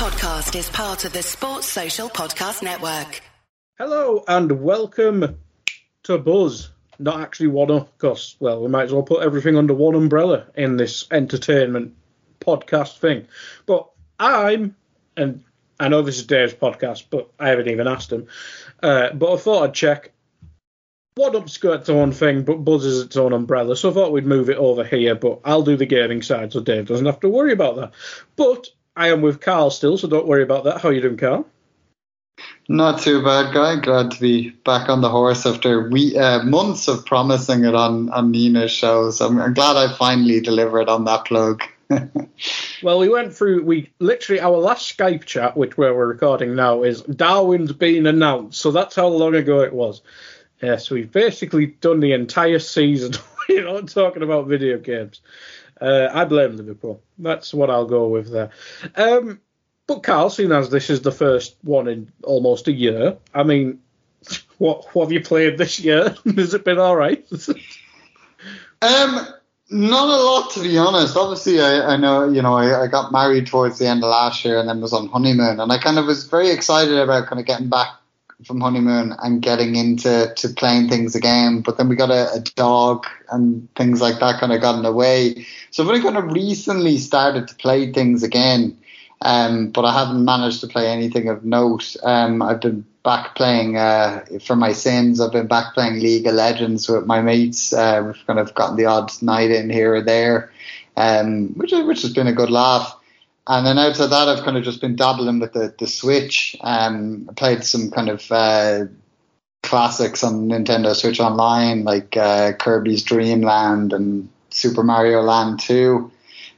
podcast is part of the Sports Social Podcast Network. Hello and welcome to Buzz. Not actually one up, because, well, we might as well put everything under one umbrella in this entertainment podcast thing. But I'm, and I know this is Dave's podcast, but I haven't even asked him. Uh, but I thought I'd check. One Up's got its own thing, but Buzz is its own umbrella, so I thought we'd move it over here, but I'll do the gaming side, so Dave doesn't have to worry about that. But I am with Carl still, so don't worry about that. How are you doing, Carl? Not too bad, guy. Glad to be back on the horse after we uh, months of promising it on on Nina's shows. I'm, I'm glad I finally delivered on that plug. well, we went through. We literally our last Skype chat, which where we're recording now, is Darwin's been announced. So that's how long ago it was. Yes, we've basically done the entire season. you know, talking about video games. Uh, I blame Liverpool. That's what I'll go with there. Um, but Carl, seeing as this is the first one in almost a year, I mean, what, what have you played this year? Has it been all right? um, not a lot to be honest. Obviously, I, I know you know I, I, got married towards the end of last year and then was on honeymoon, and I kind of was very excited about kind of getting back from honeymoon and getting into to playing things again. But then we got a, a dog and things like that kind of got in the way. So I've only kind of recently started to play things again. Um, but I haven't managed to play anything of note. Um, I've been back playing uh, for my sins. I've been back playing League of Legends with my mates. Uh, we've kind of gotten the odd night in here or there, um, which which has been a good laugh. And then outside that, I've kind of just been dabbling with the the Switch. Um, I played some kind of uh, classics on Nintendo Switch Online, like uh, Kirby's Dream Land and Super Mario Land 2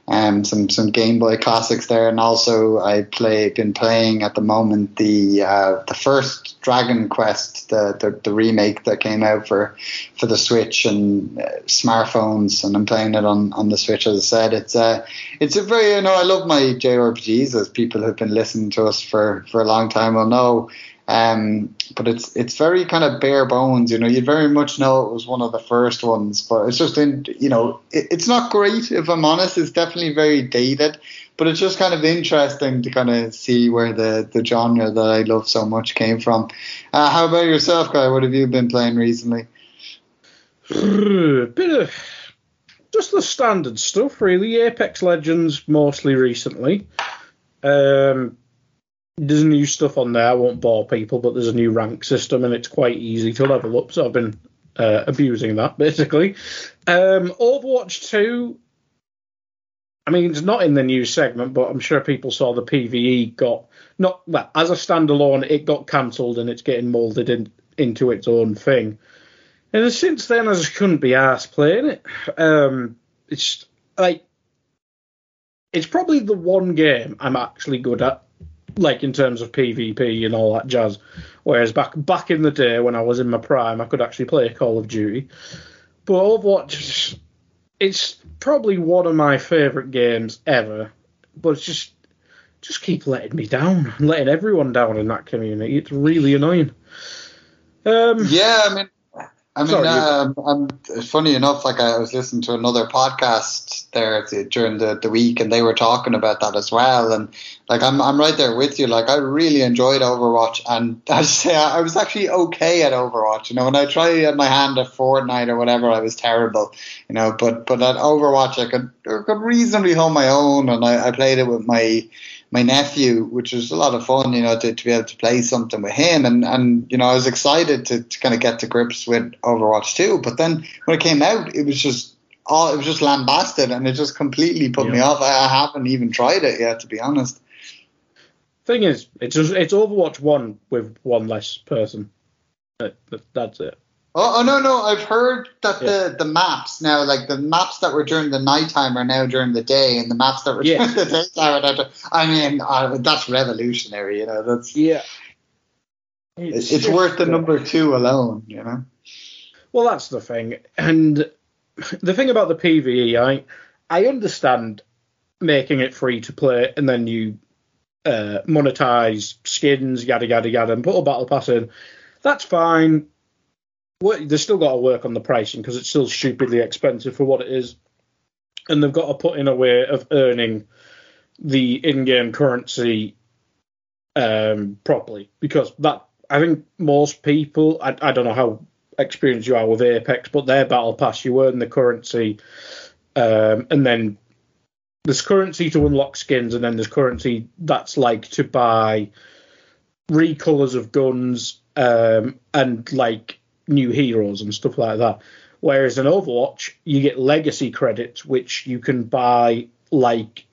um, some some Game Boy classics there, and also I play been playing at the moment the uh, the first Dragon Quest, the, the, the remake that came out for for the Switch and uh, smartphones, and I'm playing it on, on the Switch. As I said, it's a uh, it's a very you know I love my JRPGs as people who've been listening to us for for a long time will know. Um, but it's it's very kind of bare bones, you know. You very much know it was one of the first ones, but it's just in, you know, it, it's not great if I'm honest. It's definitely very dated, but it's just kind of interesting to kind of see where the the genre that I love so much came from. Uh, how about yourself, guy? What have you been playing recently? Bit of just the standard stuff, really. Apex Legends mostly recently. Um, there's new stuff on there. I won't bore people, but there's a new rank system and it's quite easy to level up. So I've been uh, abusing that basically. Um, Overwatch 2. I mean, it's not in the news segment, but I'm sure people saw the PVE got not well as a standalone. It got cancelled and it's getting molded in, into its own thing. And since then, I just couldn't be asked playing it. Um, it's like it's probably the one game I'm actually good at like in terms of PvP and all that jazz. Whereas back back in the day when I was in my prime, I could actually play Call of Duty. But Overwatch, it's probably one of my favourite games ever. But it's just just keep letting me down, letting everyone down in that community. It's really annoying. Um, yeah, I mean, I mean, um, and funny enough, like I was listening to another podcast there during the, the week, and they were talking about that as well. And like, I'm I'm right there with you. Like, I really enjoyed Overwatch, and I say I was actually okay at Overwatch. You know, when I tried my hand at Fortnite or whatever, I was terrible. You know, but but at Overwatch, I could I could reasonably hold my own, and I, I played it with my my nephew, which was a lot of fun, you know, to, to be able to play something with him. And, and you know, I was excited to, to kind of get to grips with Overwatch 2. But then when it came out, it was just all, it was just lambasted and it just completely put yeah. me off. I, I haven't even tried it yet, to be honest. Thing is, it's just, it's Overwatch 1 with one less person. That's it. Oh, oh, no, no! I've heard that yeah. the, the maps now, like the maps that were during the nighttime, are now during the day, and the maps that were yeah. during the daytime are now. During, I mean, uh, that's revolutionary. You know, that's yeah. It's, it's worth the number two alone. You know. Well, that's the thing, and the thing about the PVE, I I understand making it free to play, and then you uh, monetize skins, yada yada yada, and put a battle pass in. That's fine they've still got to work on the pricing because it's still stupidly expensive for what it is, and they've got to put in a way of earning the in-game currency um, properly because that I think most people I, I don't know how experienced you are with Apex, but their battle pass you earn the currency, um, and then there's currency to unlock skins, and then there's currency that's like to buy recolors of guns um, and like new heroes and stuff like that. Whereas in Overwatch, you get legacy credits, which you can buy like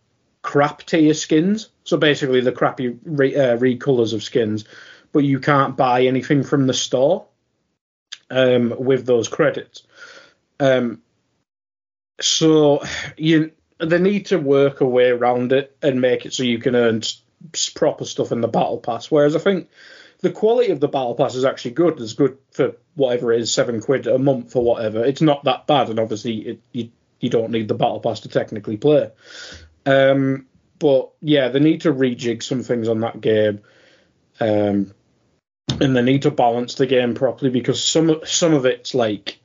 crap tier skins. So basically, the crappy re- uh, recolors of skins, but you can't buy anything from the store um, with those credits. Um, so you they need to work a way around it and make it so you can earn proper stuff in the battle pass. Whereas I think the quality of the battle pass is actually good. It's good for whatever it is, seven quid a month or whatever. It's not that bad, and obviously it, you you don't need the battle pass to technically play. Um, but yeah, they need to rejig some things on that game, um, and they need to balance the game properly because some some of it's like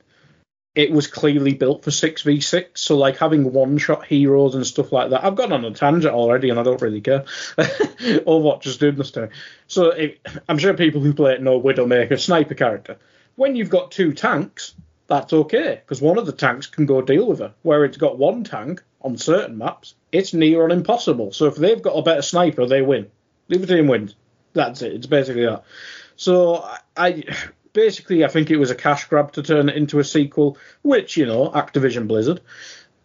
it was clearly built for 6v6 so like having one shot heroes and stuff like that i've gone on a tangent already and i don't really care. Overwatch just doing this me so it, i'm sure people who play it know widowmaker sniper character. When you've got two tanks that's okay because one of the tanks can go deal with her. Where it's got one tank on certain maps it's near on impossible. So if they've got a better sniper they win. The other team wins. That's it. It's basically that. So I basically, I think it was a cash grab to turn it into a sequel, which, you know, Activision Blizzard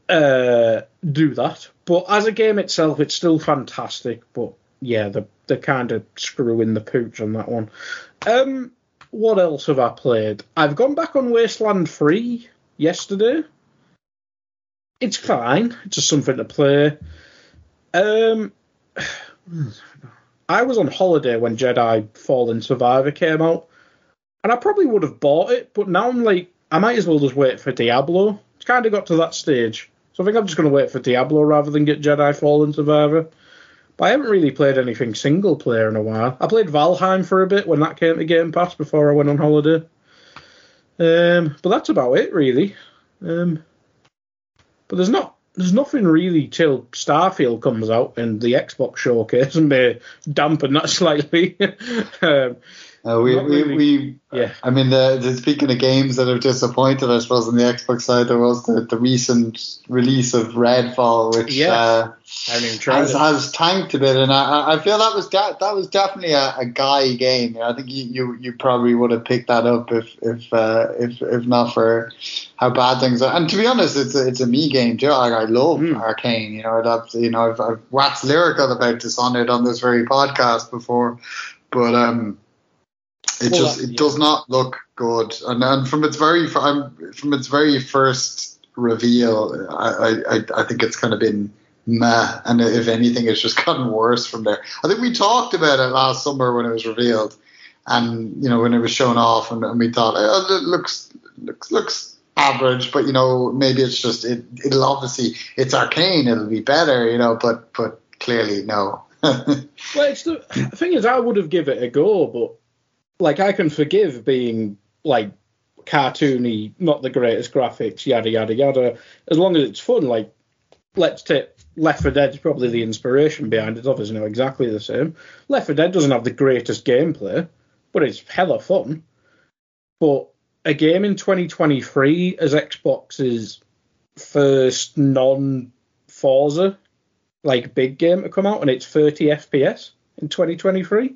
uh, do that. But as a game itself, it's still fantastic. But yeah, they're, they're kind of screwing the pooch on that one. Um, what else have I played? I've gone back on Wasteland 3 yesterday. It's fine. It's just something to play. Um, I was on holiday when Jedi Fallen Survivor came out, and I probably would have bought it, but now I'm like, I might as well just wait for Diablo. It's kind of got to that stage, so I think I'm just going to wait for Diablo rather than get Jedi Fallen Survivor. But I haven't really played anything single player in a while. I played Valheim for a bit when that came to Game Pass before I went on holiday. Um, but that's about it, really. Um, but there's not there's nothing really till Starfield comes out and the Xbox showcase and may dampen that slightly. um, uh, we, we, we, yeah. I mean, the, the, speaking of games that have disappointed, I suppose on the Xbox side, there was the, the recent release of Redfall, which yeah. uh, has, has, tanked a bit, and I, I feel that was that was definitely a, a guy game. I think you, you, you probably would have picked that up if if uh, if if not for how bad things are. And to be honest, it's a, it's a me game too. Like, I love mm. Arkane. You know, I've you know I've, I've waxed lyrical about Dishonored on this very podcast before, but um it just it does not look good, and, and from its very from its very first reveal, I, I I think it's kind of been meh, and if anything, it's just gotten worse from there. I think we talked about it last summer when it was revealed, and you know when it was shown off, and, and we thought oh, it looks looks looks average, but you know maybe it's just it it'll obviously it's Arkane, it'll be better, you know, but but clearly no. well, it's the, the thing is, I would have given it a go, but like I can forgive being like cartoony, not the greatest graphics, yada yada yada, as long as it's fun. Like let's take Left 4 Dead is probably the inspiration behind it. Obviously, not exactly the same. Left 4 Dead doesn't have the greatest gameplay, but it's hella fun. But a game in 2023 as Xbox's first non Forza like big game to come out, and it's 30 FPS in 2023.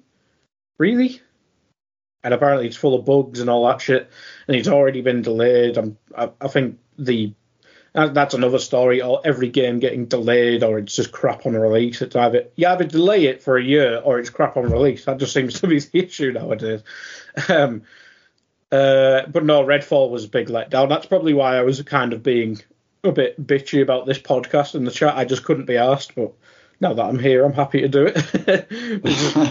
Really? And apparently it's full of bugs and all that shit, and it's already been delayed. I, I think the that's another story. Or every game getting delayed, or it's just crap on release. It's either you either delay it for a year, or it's crap on release. That just seems to be the issue nowadays. Um, uh, but no, Redfall was a big letdown. That's probably why I was kind of being a bit bitchy about this podcast in the chat. I just couldn't be asked, but now that I'm here, I'm happy to do it.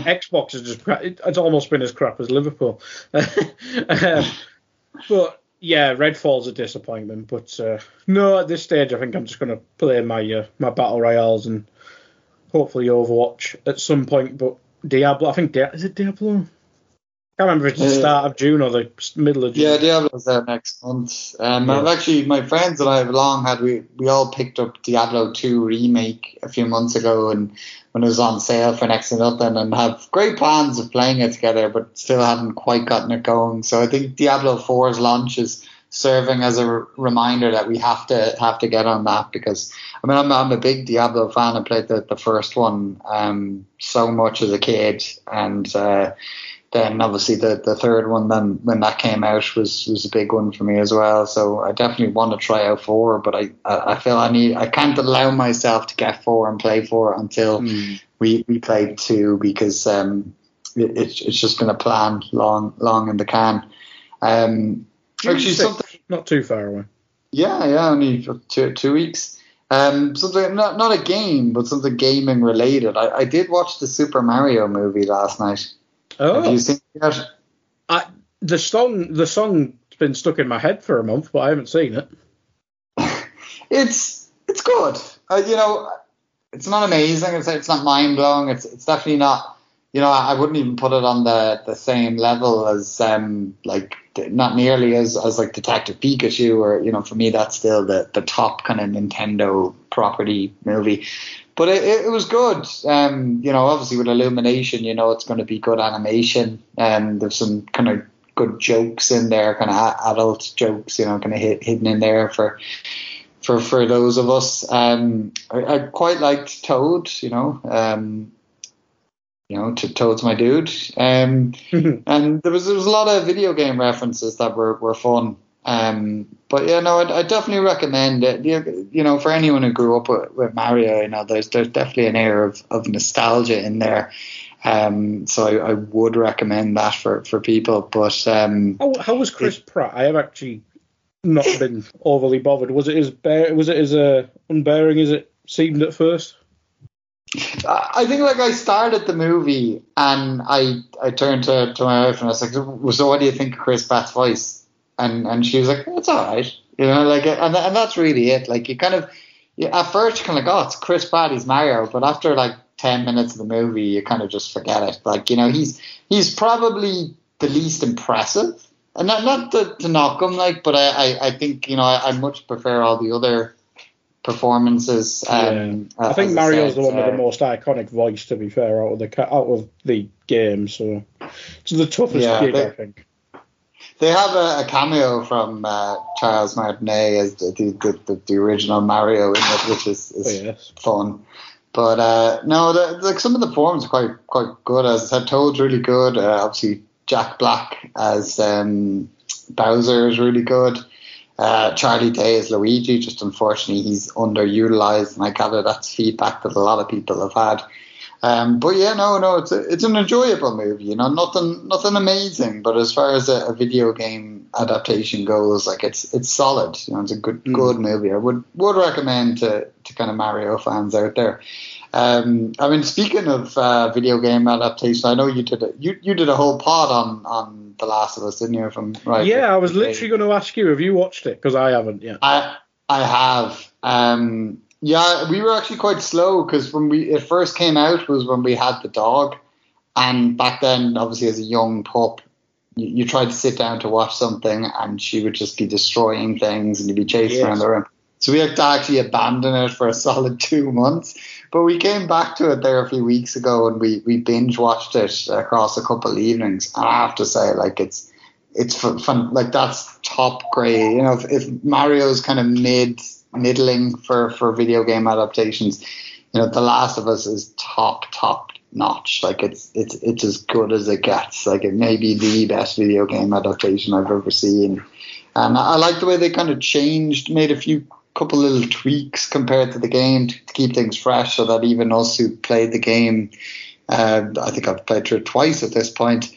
Xbox is just it's almost been as crap as Liverpool. um, but yeah, Redfall's a disappointment. But uh, no, at this stage, I think I'm just going to play my uh, my battle royales and hopefully Overwatch at some point. But Diablo, I think Di- is it Diablo? Can't remember if it's the start of June or the middle of June. Yeah, Diablo's out next month. Um, Yeah. I've actually, my friends and I have long had we we all picked up Diablo 2 remake a few months ago, and when it was on sale for next to nothing, and have great plans of playing it together, but still haven't quite gotten it going. So I think Diablo 4's launch is serving as a r- reminder that we have to have to get on that because I mean I'm, I'm a big Diablo fan. I played the, the first one um, so much as a kid, and uh, then obviously the, the third one then when that came out was was a big one for me as well. So I definitely want to try out four, but I I I feel I need I can't allow myself to get four and play four until Hmm. we we played two because um it, it's it's just been a plan long long in the can. Um, actually something not too far away. yeah yeah only for two two weeks. Um, something not not a game, but something gaming related. I, I did watch the Super Mario movie last night. Have Oh, you seen it? I, the song the song's been stuck in my head for a month, but I haven't seen it. it's it's good. Uh, you know, it's not amazing. It's it's not mind blowing. It's it's definitely not. You know, I wouldn't even put it on the, the same level as um like not nearly as, as like Detective Pikachu or you know for me that's still the, the top kind of Nintendo property movie. But it, it was good. Um, you know, obviously with Illumination, you know it's going to be good animation. And there's some kind of good jokes in there, kind of adult jokes, you know, kind of hid, hidden in there for for for those of us. Um, I, I quite liked Toad, you know. Um, you know, to Toad's my dude. Um, and there was there was a lot of video game references that were were fun. Um, but yeah, no, I, I definitely recommend it. You, you know, for anyone who grew up with, with Mario, you know, there's there's definitely an air of, of nostalgia in there. Um, so I, I would recommend that for, for people. But um, How, how was Chris Pratt? I have actually not been overly bothered. Was it as bear, was it as uh, unbearing as it seemed at first? I think like I started the movie and I I turned to, to my wife and I was like, so what do you think of Chris Pratt's voice? And and she was like, it's all right, you know, like and and that's really it. Like you kind of you, at first you're kind of like, oh, it's Chris Pratt, he's Mario, but after like ten minutes of the movie, you kind of just forget it. Like you know, he's he's probably the least impressive. And not not to, to knock him, like, but I, I, I think you know I, I much prefer all the other performances. Um, I think Mario's said, the one with uh, the most iconic voice. To be fair, out of the out of the game, so it's the toughest Yeah, gig, I think. They have a, a cameo from uh, Charles Martinet as the, the, the, the original Mario in it, which is, is Oh, yes. fun. But uh, no, the, like some of the forms are quite quite good. As I said, Toad's really good. Uh, obviously, Jack Black as um, Bowser is really good. Uh, Charlie Day as Luigi. Just unfortunately, he's underutilized, and I gather that's feedback that a lot of people have had. Um, but yeah, no, no, it's a, it's an enjoyable movie. You know, nothing nothing amazing, but as far as a, a video game adaptation goes, like it's it's solid. You know, it's a good Mm. good movie. I would would recommend to to kind of Mario fans out there. Um, I mean, speaking of uh, video game adaptation, I know you did a, you you did a whole pod on on The Last of Us, didn't you? From right? Yeah, I was literally going to ask you, have you watched it? Because I haven't yet. I I have. Um, yeah, we were actually quite slow because when we it first came out was when we had the dog, and back then, obviously, as a young pup, you, you tried to sit down to watch something, and she would just be destroying things, and you'd be chasing Yes. around the room. So we had to actually abandon it for a solid two months. But we came back to it there a few weeks ago, and we we binge watched it across a couple of evenings. And I have to say, like it's it's fun, fun like that's top grade. You know, if, if Mario's kind of mid middling for for video game adaptations, you know, The Last of Us is top top notch. Like it's it's it's as good as it gets. Like it may be the best video game adaptation I've ever seen. And I I like the way they kind of changed, made a few couple little tweaks compared to the game to, to keep things fresh, so that even us who played the game, uh, I think I've played through it twice at this point.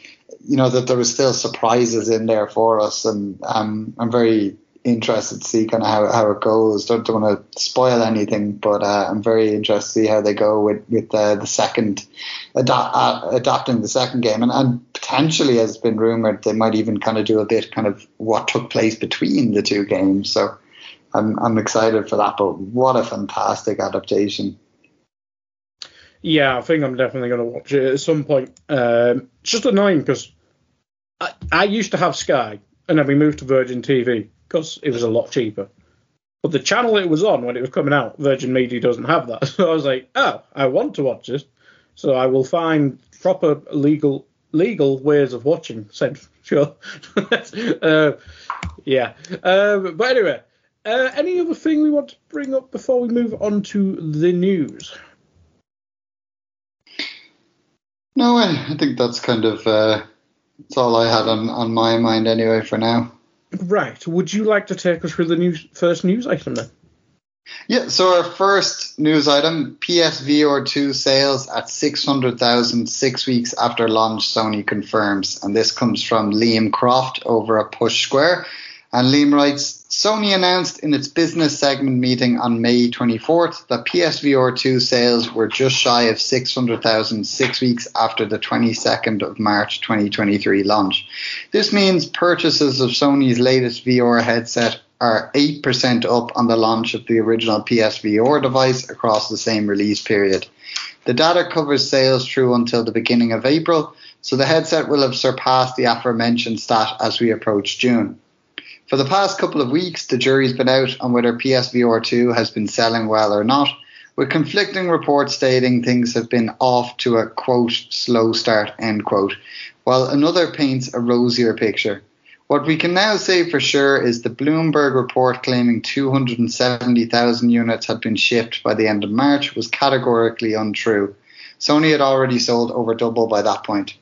You know that there was still surprises in there for us, and um, I'm very interested to see kind of how, how it goes. Don't, don't want to spoil anything, but uh, I'm very interested to see how they go with with uh, the second adapt, uh, adapting the second game, and, and potentially, as has been rumored, they might even kind of do a bit kind of what took place between the two games. So I'm I'm excited for that. But what a fantastic adaptation! Yeah, I think I'm definitely going to watch it at some point. Um, it's just annoying because I, I used to have Sky, and then we moved to Virgin TV because it was a lot cheaper. But the channel it was on when it was coming out, Virgin Media doesn't have that. So I was like, oh, I want to watch this, so I will find proper legal legal ways of watching. Said sure. uh, yeah. Um, but anyway, uh, any other thing we want to bring up before we move on to the news? No, I, I think that's kind of uh, that's all I had on, on my mind anyway for now. Right. Would you like to take us through the news first news item then? Yeah, so our first news item PSVR 2 sales at 600,000 six weeks after launch, Sony confirms. And this comes from Liam Croft over at Push Square. And Liam writes Sony announced in its business segment meeting on May 24th that PSVR 2 sales were just shy of 600,000 six weeks after the 22nd of March 2023 launch. This means purchases of Sony's latest VR headset are 8% up on the launch of the original PSVR device across the same release period. The data covers sales through until the beginning of April, so the headset will have surpassed the aforementioned stat as we approach June. For the past couple of weeks, the jury's been out on whether PSVR 2 has been selling well or not, with conflicting reports stating things have been off to a quote, slow start, end quote, while another paints a rosier picture. What we can now say for sure is the Bloomberg report claiming 270,000 units had been shipped by the end of March was categorically untrue. Sony had already sold over double by that point.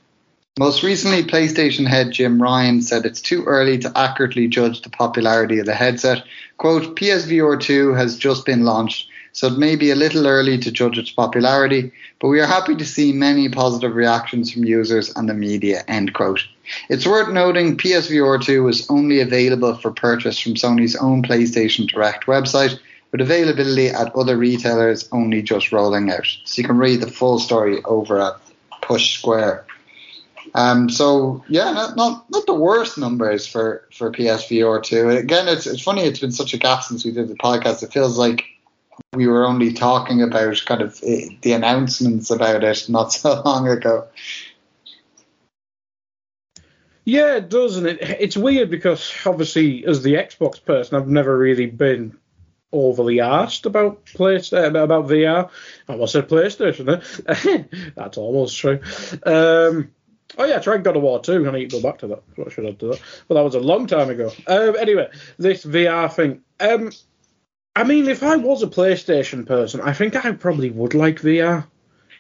Most recently, PlayStation head Jim Ryan said it's too early to accurately judge the popularity of the headset. Quote, PSVR 2 has just been launched, so it may be a little early to judge its popularity, but we are happy to see many positive reactions from users and the media, end quote. It's worth noting PSVR 2 was only available for purchase from Sony's own PlayStation Direct website, with availability at other retailers only just rolling out. So you can read the full story over at Push Square. Um, so yeah, not, not not the worst numbers for for PSVR 2. Again, it's it's funny. It's been such a gap since we did the podcast. It feels like we were only talking about kind of the announcements about it not so long ago. Yeah, it does, and it, it's weird because obviously, as the Xbox person, I've never really been overly asked about play, uh, about VR. I almost said PlayStation. That's almost true. Um, oh yeah, I tried God of War too. I need to go back to that. What should I do that? But that was a long time ago. Um, anyway, this VR thing. Um, I mean, if I was a PlayStation person, I think I probably would like VR.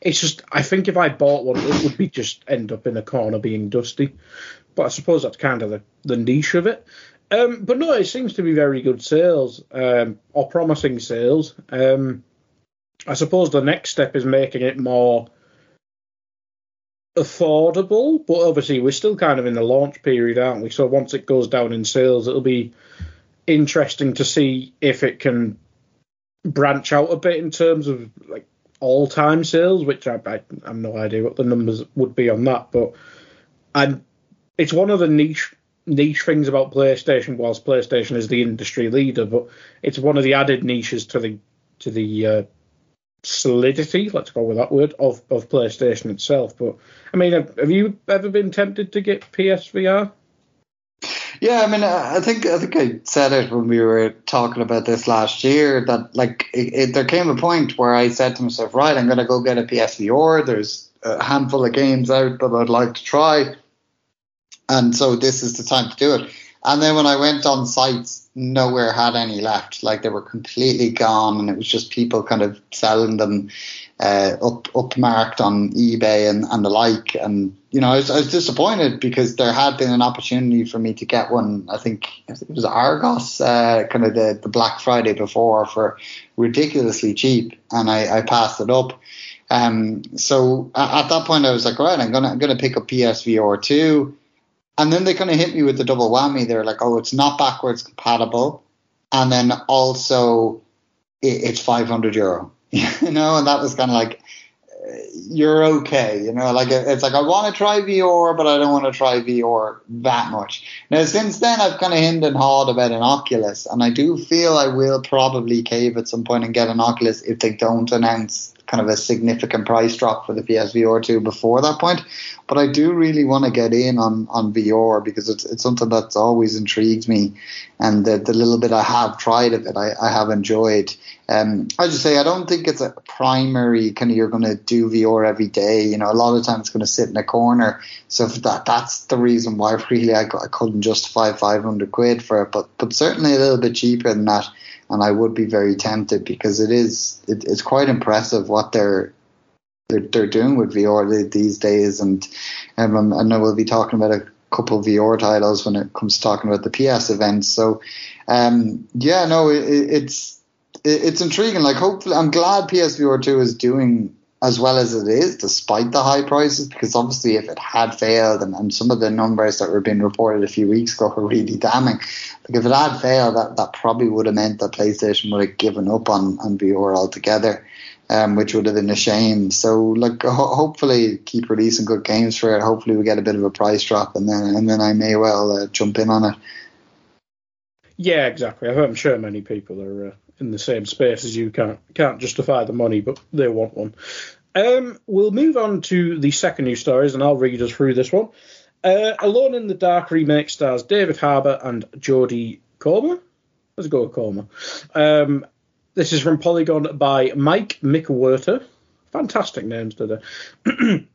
It's just, I think if I bought one, it would be just end up in a corner being dusty. But I suppose that's kind of the, the niche of it. Um, but no, it seems to be very good sales um, or promising sales. Um, I suppose the next step is making it more affordable, but obviously we're still kind of in the launch period, aren't we? So once it goes down in sales, it'll be interesting to see if it can branch out a bit in terms of like all time sales, which I, I, I have no idea what the numbers would be on that, but I'm it's one of the niche niche things about PlayStation. Whilst PlayStation is the industry leader, but it's one of the added niches to the to the uh, solidity. Let's go with that word of of PlayStation itself. But I mean, have, have you ever been tempted to get PSVR? Yeah, I mean, I think I think I said it when we were talking about this last year that like it, it, there came a point where I said to myself, right, I'm going to go get a PSVR. There's a handful of games out that I'd like to try and so this is the time to do it. And then when I went on sites, nowhere had any left. Like they were completely gone, and it was just people kind of selling them uh, up upmarked on eBay and, and the like. And you know, I was, I was disappointed because there had been an opportunity for me to get one. I think it was Argos, uh, kind of the, the Black Friday before, for ridiculously cheap, and I, I passed it up. Um, so at that point, I was like, right, I'm gonna I'm gonna pick up PSVR two and then they kind of hit me with the double whammy. They're like, oh, it's not backwards compatible. And then also it, it's 500 euro, you know, and that was kind of like, uh, you're okay, you know, like it's like I want to try VR, but I don't want to try VR that much. Now, since then, I've kind of hemmed and hawed about an Oculus, and I do feel I will probably cave at some point and get an Oculus if they don't announce kind of a significant price drop for the PSVR 2 before that point. But I do really want to get in on, on VR because it's, it's something that's always intrigued me. And the, the little bit I have tried of it, I, I have enjoyed. Um, I just say I don't think it's a primary kind of you're going to do VR every day. You know, a lot of times it's going to sit in a corner. So that that's the reason why really I, I couldn't justify 500 quid for it. But but certainly a little bit cheaper than that and I would be very tempted because it is it, it's quite impressive what they're they're, they're doing with VR these days, and um, I know we'll be talking about a couple of VR titles when it comes to talking about the PS events. So, um, yeah, no, it, it's it, it's intriguing. Like, hopefully, I'm glad PSVR two is doing as well as it is, despite the high prices, because obviously if it had failed, and, and some of the numbers that were being reported a few weeks ago were really damning, like if it had failed, that, that probably would have meant that PlayStation would have given up on, on VR altogether, um, which would have been a shame. So like ho- hopefully keep releasing good games for it. Hopefully we get a bit of a price drop, and then and then I may well uh, jump in on it. Yeah, exactly. I'm sure many people are uh, in the same space as you. Can't can't justify the money, but they want one. Um, we'll move on to the second news stories, and I'll read us through this one. Uh, Alone in the Dark remake stars David Harbour and Jodie Comer. Let's go with Comer. Um, this is from Polygon by Mike McWhertor. Fantastic names today.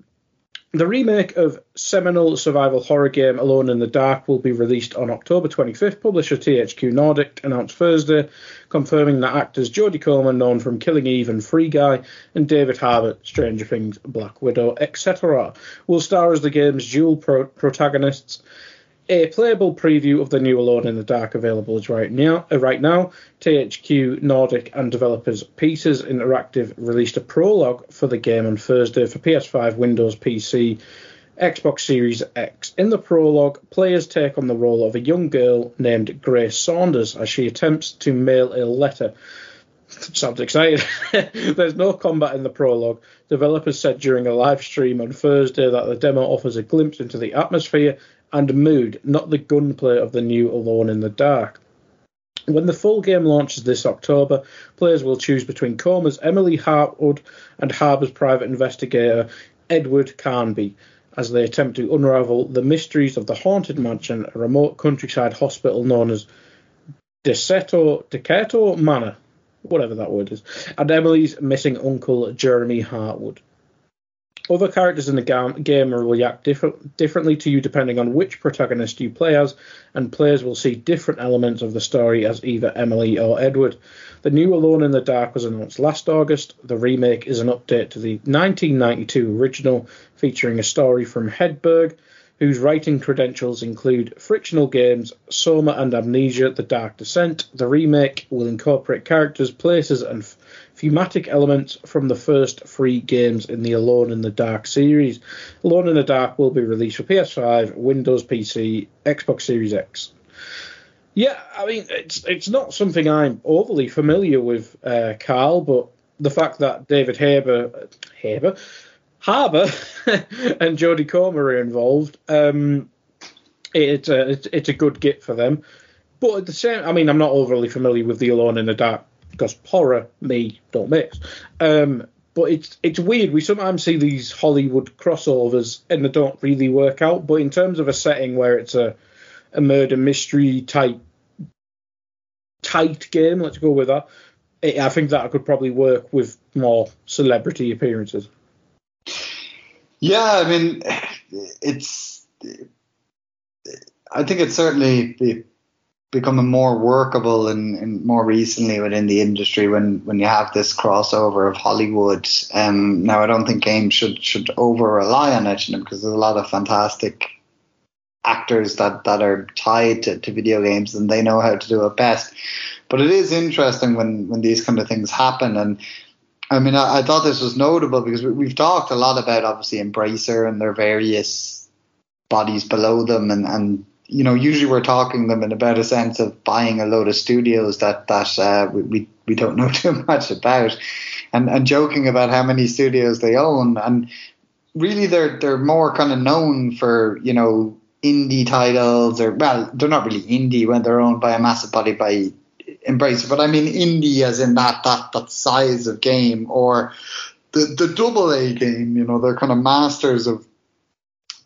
The remake of seminal survival horror game Alone in the Dark will be released on October 25th. Publisher THQ Nordic announced Thursday, confirming that actors Jodie Comer, known from Killing Eve and Free Guy, and David Harbour, Stranger Things, Black Widow, etc., will star as the game's dual pro- protagonists a playable preview of the new Alone in the Dark available right now. Uh, right now, THQ Nordic and developers Pieces Interactive released a prologue for the game on Thursday for PS5, Windows, PC, Xbox Series X. In the prologue, players take on the role of a young girl named Grace Saunders as she attempts to mail a letter. Sounds exciting. There's no combat in the prologue. Developers said during a live stream on Thursday that the demo offers a glimpse into the atmosphere and mood, not the gunplay of the new Alone in the Dark. When the full game launches this October, players will choose between Comer's Emily Hartwood and Harbour's private investigator Edward Carnby as they attempt to unravel the mysteries of the haunted mansion, a remote countryside hospital known as Deseto Decato Manor, whatever that word is, and Emily's missing uncle Jeremy Hartwood. Other characters in the game will react different, differently to you depending on which protagonist you play as, and players will see different elements of the story as either Emily or Edward. The new Alone in the Dark was announced last August. The remake is an update to the 1992 original, featuring a story from Hedberg, whose writing credentials include Frictional Games, Soma and Amnesia, The Dark Descent. The remake will incorporate characters, places, and thematic elements from the first three games in the Alone in the Dark series. Alone in the Dark will be released for PS5, Windows PC, Xbox Series X. Yeah, I mean it's it's not something I'm overly familiar with, uh, Carl, but the fact that David Haber, Haber, Harbour, and Jodie Comer are involved, um, it's, it's a good get for them. But at the same, I mean, I'm not overly familiar with the Alone in the Dark because horror, me, don't mix. Um, but it's it's weird. We sometimes see these Hollywood crossovers and they don't really work out. But in terms of a setting where it's a a murder mystery type tight game, let's go with that. It, I think that could probably work with more celebrity appearances. Yeah, I mean, it's. I think it's certainly becoming more workable and, and, more recently within the industry when, when you have this crossover of Hollywood. Um, now, I don't think games should should over rely on it you know, because there's a lot of fantastic actors that, that are tied to, to video games and they know how to do it best. But it is interesting when, when these kind of things happen. And I mean, I, I thought this was notable because we, we've talked a lot about obviously Embracer and their various bodies below them and, and you know, usually we're talking them in about a sense of buying a load of studios that that uh, we we don't know too much about, and and joking about how many studios they own, and really they're they're more kind of known for you know indie titles or well they're not really indie when they're owned by a massive body by Embracer, but I mean indie as in that that that size of game or the the double A game. You know, they're kind of masters of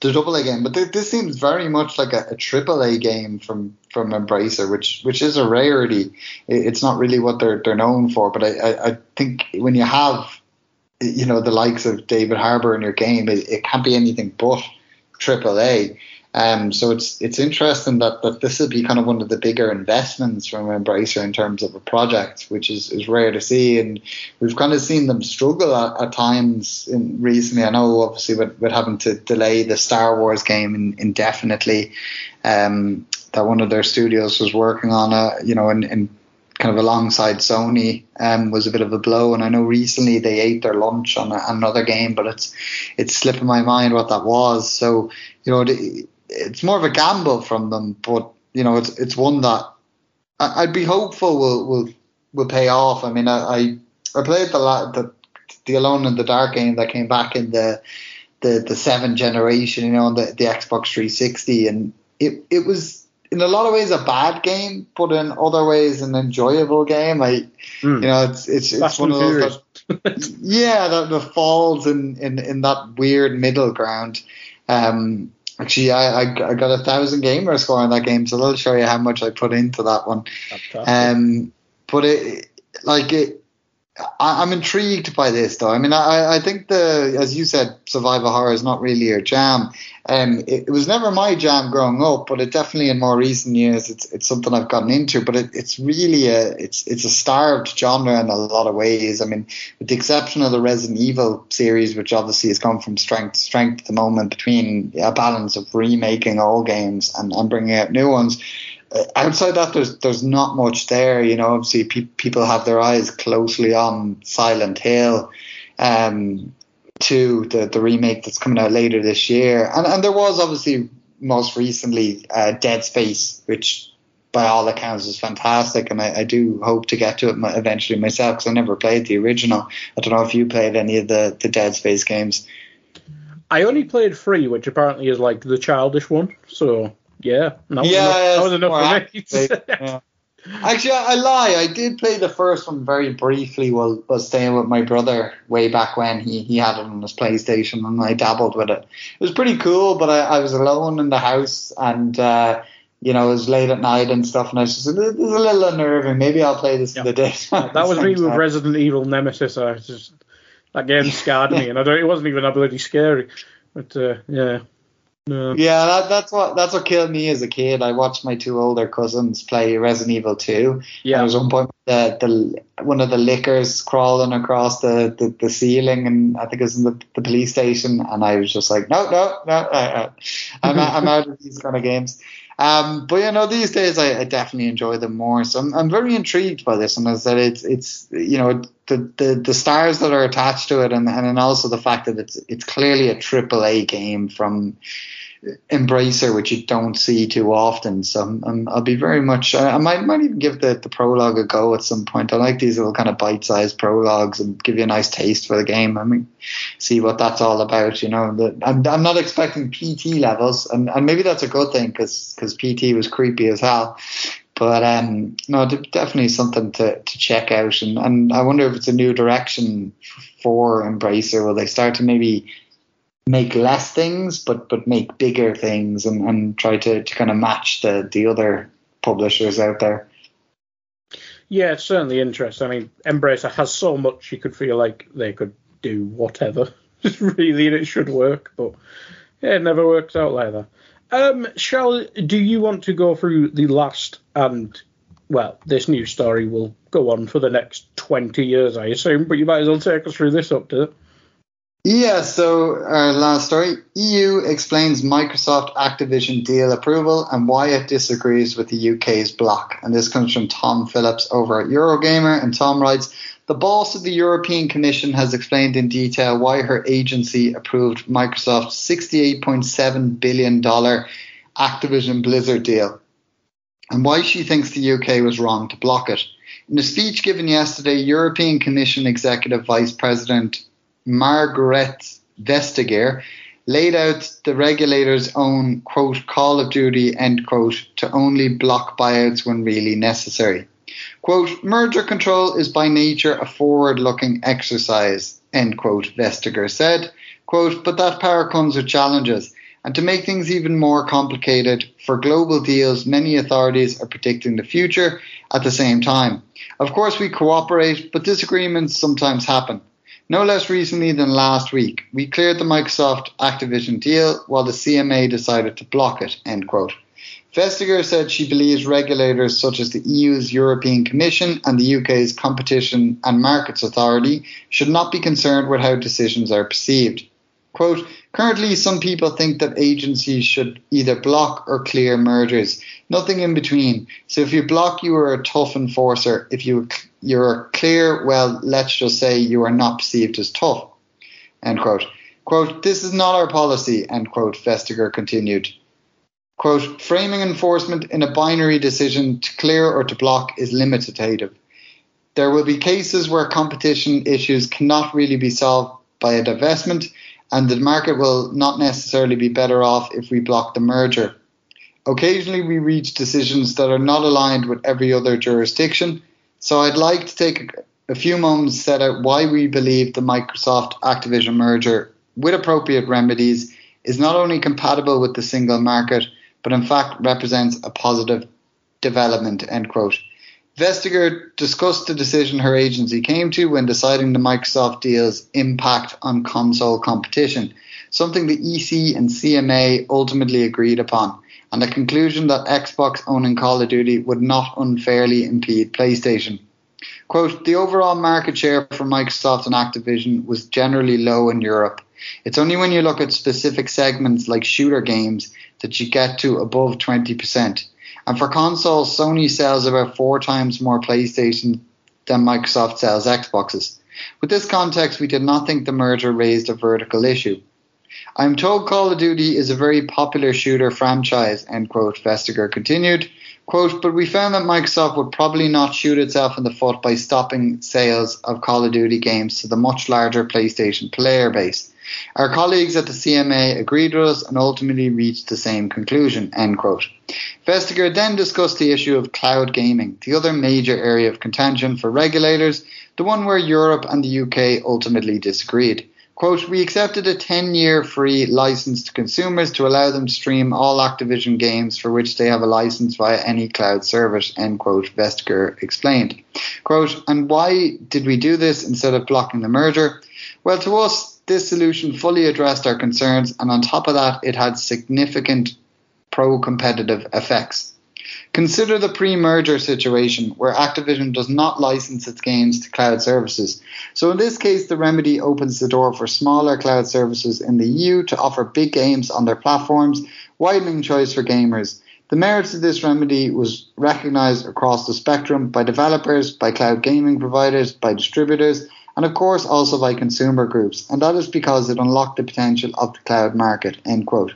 the double A game, but th- this seems very much like a, a triple A game from from Embracer, which which is a rarity. It, it's not really what they're they're known for, but I, I, I think when you have you know the likes of David Harbour in your game, it, it can't be anything but triple A. Um, so it's it's interesting that, that this would be kind of one of the bigger investments from Embracer in terms of a project, which is, is rare to see. And we've kind of seen them struggle at, at times in recently. I know obviously with, with having to delay the Star Wars game in, indefinitely, um, that one of their studios was working on a you know in, in kind of alongside Sony um, was a bit of a blow. And I know recently they ate their lunch on a, another game, but it's it's slipping my mind what that was. So you know. The, it's more of a gamble from them, but you know, it's it's one that I, would be hopeful will will will pay off. I mean, I I, played the, the the Alone in the Dark game that came back in the the the seven generation, you know, on the the Xbox 360, and it it was in a lot of ways a bad game, but in other ways an enjoyable game. I, mm. you know, it's it's, it's one of those. That, yeah, that, that falls in, in in that weird middle ground. Um, Actually, I, I, I got a thousand gamer score in that game, so that'll show you how much I put into that one. Um, but it, like it, I, am intrigued by this though. I mean, I, I think the, as you said, survival horror is not really your jam. Um, it, it, was never my jam growing up, but it definitely in more recent years, it's it's something I've gotten into. But it, it's really a it's it's a starved genre in a lot of ways. I mean, with the exception of the Resident Evil series, which obviously has gone from strength to strength at the moment, between a balance of remaking old games and, and bringing out new ones outside that, there's there's not much there. You know, obviously pe- people have their eyes closely on Silent Hill, um, to the the remake that's coming out later this year, and and there was obviously most recently uh, Dead Space, which by all accounts is fantastic, and I, I do hope to get to it eventually myself because I never played the original. I don't know if you played any of the the Dead Space games. I only played three, which apparently is like the childish one. So yeah, that was yeah, enough, that was enough for me. yeah. Actually, I lie. I did play the first one very briefly while was staying with my brother way back when he, he had it on his PlayStation, and I dabbled with it. It was pretty cool, but I, I was alone in the house, and uh, you know, it was late at night and stuff, and I was just this is a little unnerving. Maybe I'll play this yeah. in the day. that was me with Resident Evil Nemesis. I just that game scarred me, and I don't. It wasn't even that bloody scary, but uh, yeah. No. Yeah, that, that's what that's what killed me as a kid. I watched my two older cousins play Resident Evil 2. Yeah. there was one point the, the one of the lickers crawling across the, the, the ceiling, and I think it was in the, the police station, and I was just like, no, no, no, no, no. I'm, I'm out of these kind of games. Um, but you know, these days I, I, definitely enjoy them more. So I'm, I'm very intrigued by this, and as that it's it's you know the, the the stars that are attached to it, and and also the fact that it's it's clearly a triple A game from Embracer, which you don't see too often. So I'll be very much. I might might even give the, the prologue a go at some point. I like these little kind of bite sized prologues and give you a nice taste for the game. I mean, see what that's all about. You know, the, I'm I'm not expecting PT levels, and, and maybe that's a good thing because because PT was creepy as hell. But um, no, definitely something to, to check out, and, and I wonder if it's a new direction for Embracer. Will they start to maybe make less things but but make bigger things and, and try to, to kind of match the, the other publishers out there. Yeah, it's certainly interesting. I mean, Embracer has so much you could feel like they could do whatever, really, it should work, but yeah, it never works out like that. Um, shall do you want to go through the last and well, this news story will go on for the next twenty years, I assume, but you might as well take us through this update. Yeah, so our last story EU explains Microsoft Activision deal approval and why it disagrees with the UK's block. And this comes from Tom Phillips over at Eurogamer. And Tom writes The boss of the European Commission has explained in detail why her agency approved Microsoft's $68.7 billion Activision Blizzard deal and why she thinks the UK was wrong to block it. In a speech given yesterday, European Commission Executive Vice President Margrethe Vestager laid out the regulator's own quote call of duty end quote to only block buyouts when really necessary. Quote, merger control is by nature a forward looking exercise. end quote, Vestager said. Quote, but that power comes with challenges. And to make things even more complicated, for global deals, many authorities are predicting the future at the same time. Of course, we cooperate, but disagreements sometimes happen. No less recently than last week, we cleared the Microsoft Activision deal while the CMA decided to block it. End quote. Vestager said she believes regulators such as the EU's European Commission and the UK's Competition and Markets Authority should not be concerned with how decisions are perceived. Quote, currently some people think that agencies should either block or clear mergers, nothing in between. So if you block, you are a tough enforcer. If you, you're clear, well, let's just say you are not perceived as tough. End quote. Quote, this is not our policy, end quote, Vestager continued. Quote, framing enforcement in a binary decision to clear or to block is limitative. There will be cases where competition issues cannot really be solved by a divestment and the market will not necessarily be better off if we block the merger. Occasionally, we reach decisions that are not aligned with every other jurisdiction, so I'd like to take a few moments to set out why we believe the Microsoft Activision merger, with appropriate remedies, is not only compatible with the single market, but in fact represents a positive development. End quote. Vestager discussed the decision her agency came to when deciding the Microsoft deal's impact on console competition, something the EC and CMA ultimately agreed upon, and the conclusion that Xbox owning Call of Duty would not unfairly impede PlayStation. Quote, the overall market share for Microsoft and Activision was generally low in Europe. It's only when you look at specific segments like shooter games that you get to above 20%. And for consoles, Sony sells about four times more PlayStation than Microsoft sells Xboxes. With this context, we did not think the merger raised a vertical issue. I'm told Call of Duty is a very popular shooter franchise, end quote, Vestager continued. Quote, but we found that Microsoft would probably not shoot itself in the foot by stopping sales of Call of Duty games to the much larger PlayStation player base. Our colleagues at the CMA agreed with us and ultimately reached the same conclusion. End quote. Vestager then discussed the issue of cloud gaming, the other major area of contention for regulators, the one where Europe and the UK ultimately disagreed. Quote, we accepted a 10 year free license to consumers to allow them to stream all Activision games for which they have a license via any cloud service, end quote, Vestager explained. Quote, and why did we do this instead of blocking the merger? Well, to us, this solution fully addressed our concerns, and on top of that, it had significant pro competitive effects. Consider the pre merger situation where Activision does not license its games to cloud services. So, in this case, the remedy opens the door for smaller cloud services in the EU to offer big games on their platforms, widening choice for gamers. The merits of this remedy was recognized across the spectrum by developers, by cloud gaming providers, by distributors, and of course also by consumer groups, and that is because it unlocked the potential of the cloud market. End quote.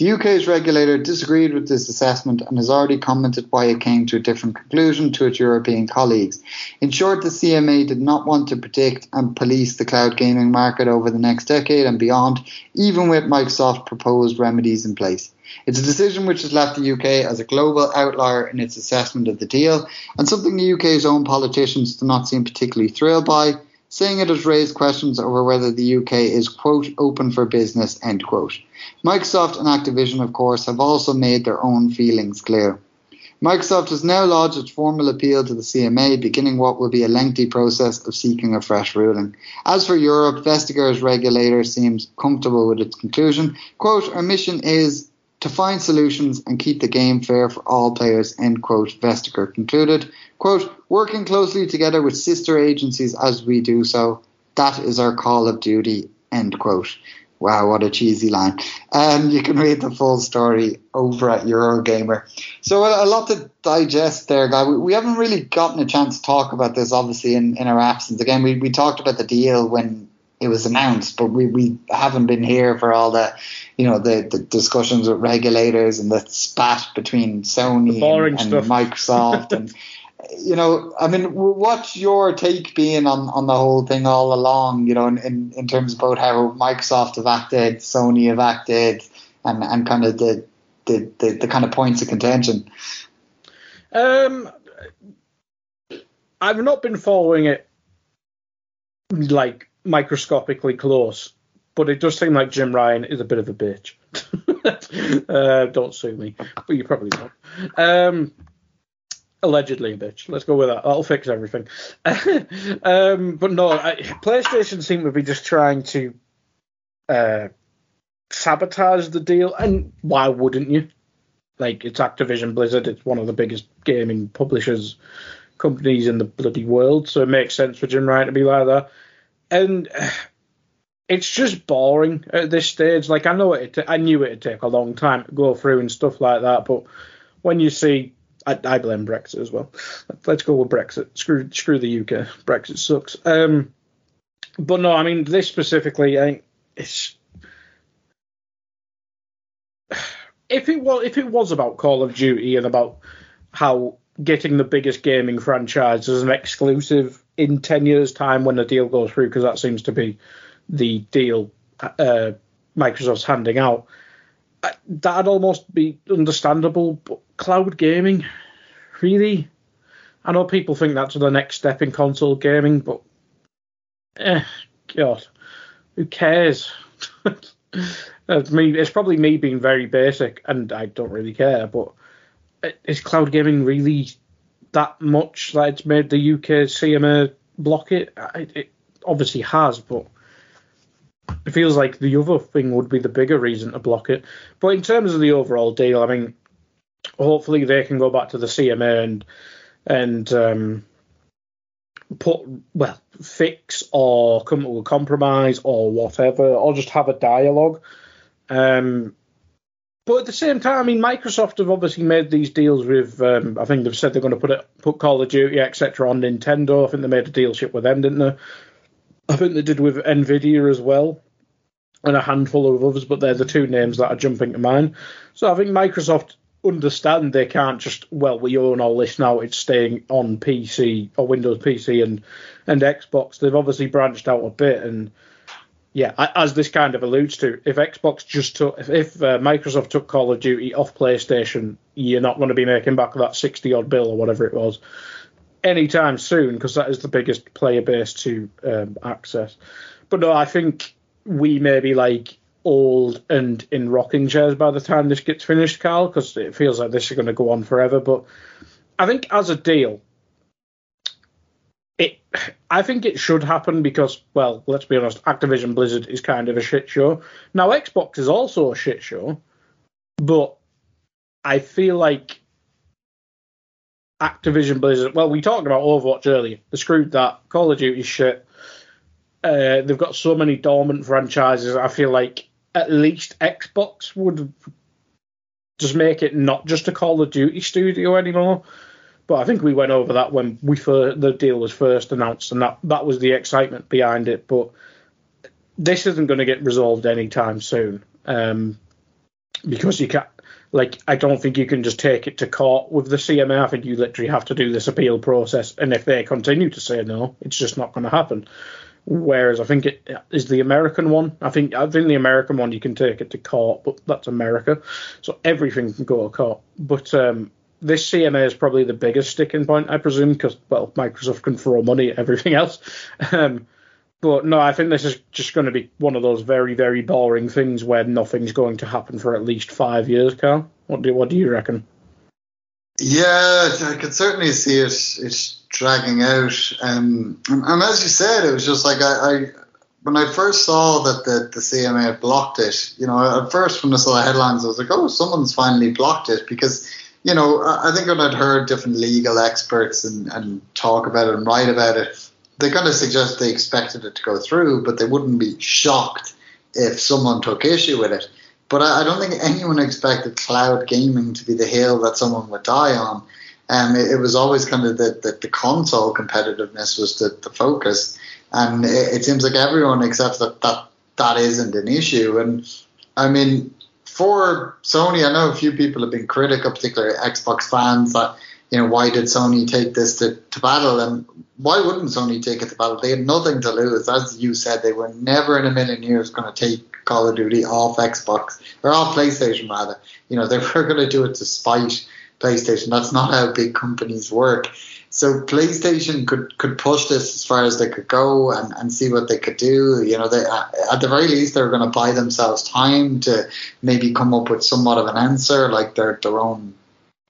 The UK's regulator disagreed with this assessment and has already commented why it came to a different conclusion to its European colleagues. In short, the CMA did not want to predict and police the cloud gaming market over the next decade and beyond, even with Microsoft's proposed remedies in place. It's a decision which has left the UK as a global outlier in its assessment of the deal, and something the UK's own politicians do not seem particularly thrilled by saying it has raised questions over whether the UK is, quote, open for business, end quote. Microsoft and Activision, of course, have also made their own feelings clear. Microsoft has now lodged its formal appeal to the CMA, beginning what will be a lengthy process of seeking a fresh ruling. As for Europe, Vestager's regulator seems comfortable with its conclusion. Quote, our mission is to find solutions and keep the game fair for all players, end quote, Vestager concluded. Quote, working closely together with sister agencies as we do so, that is our call of duty, end quote. Wow, what a cheesy line. Um, you can read the full story over at Eurogamer. So a, a lot to digest there, guy. We, we, haven't really gotten a chance to talk about this, obviously, in, in our absence. Again, we, we talked about the deal when it was announced, but we, we haven't been here for all the, you know, the, the discussions with regulators and the spat between Sony and, and Microsoft and. You know, I mean, what's your take being on, on the whole thing all along? You know, in, in, in terms about how Microsoft have acted, Sony have acted, and, and kind of the, the, the, the kind of points of contention. Um, I've not been following it like microscopically close, but it does seem like Jim Ryan is a bit of a bitch. uh, don't sue me, but you probably don't. Um, allegedly a bitch. Let's go with that. That'll fix everything. um, but no, I, PlayStation seem to be just trying to uh, sabotage the deal, and why wouldn't you? Like it's Activision Blizzard. It's one of the biggest gaming publishers companies in the bloody world, so it makes sense for Jim Ryan to be like that. And it's just boring at this stage. Like I know it, I knew it'd take a long time to go through and stuff like that, but when you see, I, I blame Brexit as well. Let's go with Brexit. Screw, screw the UK. Brexit sucks. Um, but no, I mean this specifically, I think it's. If it was if it was about Call of Duty and about how getting the biggest gaming franchise as an exclusive in ten years' time when the deal goes through, because that seems to be the deal uh, Microsoft's handing out, uh, that'd almost be understandable. But cloud gaming, really? I know people think that's the next step in console gaming, but eh, God, who cares? it's me. It's probably me being very basic, and I don't really care. But is cloud gaming really that much that it's made the UK CMA block it? It, it obviously has, but it feels like the other thing would be the bigger reason to block it. But in terms of the overall deal, I mean, hopefully they can go back to the CMA and and um, put well fix or come to a compromise or whatever, or just have a dialogue. Um, but at the same time, I mean, Microsoft have obviously made these deals with. Um, I think they've said they're going to put it, put Call of Duty, etc., on Nintendo. I think they made a deal ship with them, didn't they? I think they did with Nvidia as well, and a handful of others, but they're the two names that are jumping to mind. So I think Microsoft understand they can't just well we own all this now it's staying on PC or Windows PC and and Xbox they've obviously branched out a bit and yeah as this kind of alludes to if Xbox just took if, if uh, Microsoft took Call of Duty off PlayStation you're not going to be making back that 60 odd bill or whatever it was anytime soon because that is the biggest player base to um, access but no I think we may be like old and in rocking chairs by the time this gets finished, Carl, because it feels like this is going to go on forever. But I think as a deal, it I think it should happen because, well, let's be honest, Activision Blizzard is kind of a shit show. Now Xbox is also a shit show, but I feel like Activision Blizzard. Well, we talked about Overwatch earlier. They screwed that. Call of Duty shit. Uh, they've got so many dormant franchises. I feel like at least Xbox would just make it not just a Call of Duty studio anymore. But I think we went over that when we first, the deal was first announced, and that that was the excitement behind it. But this isn't going to get resolved anytime soon um, because you can't. Like, I don't think you can just take it to court with the CMA. I think you literally have to do this appeal process, and if they continue to say no, it's just not going to happen. Whereas I think it is the American one. I think I think the American one you can take it to court, but that's America, so everything can go to court. But um, this CMA is probably the biggest sticking point, I presume, because well, Microsoft can throw money at everything else. Um, but no, I think this is just going to be one of those very very boring things where nothing's going to happen for at least five years. Carl, what do what do you reckon? Yeah, I could certainly see it. It's dragging out. Um, and, and, as you said, it was just like I, I when I first saw that the, the CMA had blocked it, you know, at first when I saw the headlines, I was like, oh, someone's finally blocked it because, you know, I think when I'd heard different legal experts and, and talk about it and write about it, they kind of suggest they expected it to go through, but they wouldn't be shocked if someone took issue with it. But I, I don't think anyone expected cloud gaming to be the hill that someone would die on. Um, it, it was always kind of the, the, the console competitiveness was the, the focus. And it, it seems like everyone accepts that, that that isn't an issue. And I mean, for Sony, I know a few people have been critical, particularly Xbox fans, that you know why did Sony take this to, to battle, and why wouldn't Sony take it to battle? They had nothing to lose, as you said. They were never in a million years going to take Call of Duty off Xbox or off PlayStation rather. You know they were going to do it to spite PlayStation. That's not how big companies work. So PlayStation could could push this as far as they could go and, and see what they could do. You know, they at the very least they're going to buy themselves time to maybe come up with somewhat of an answer, like their their own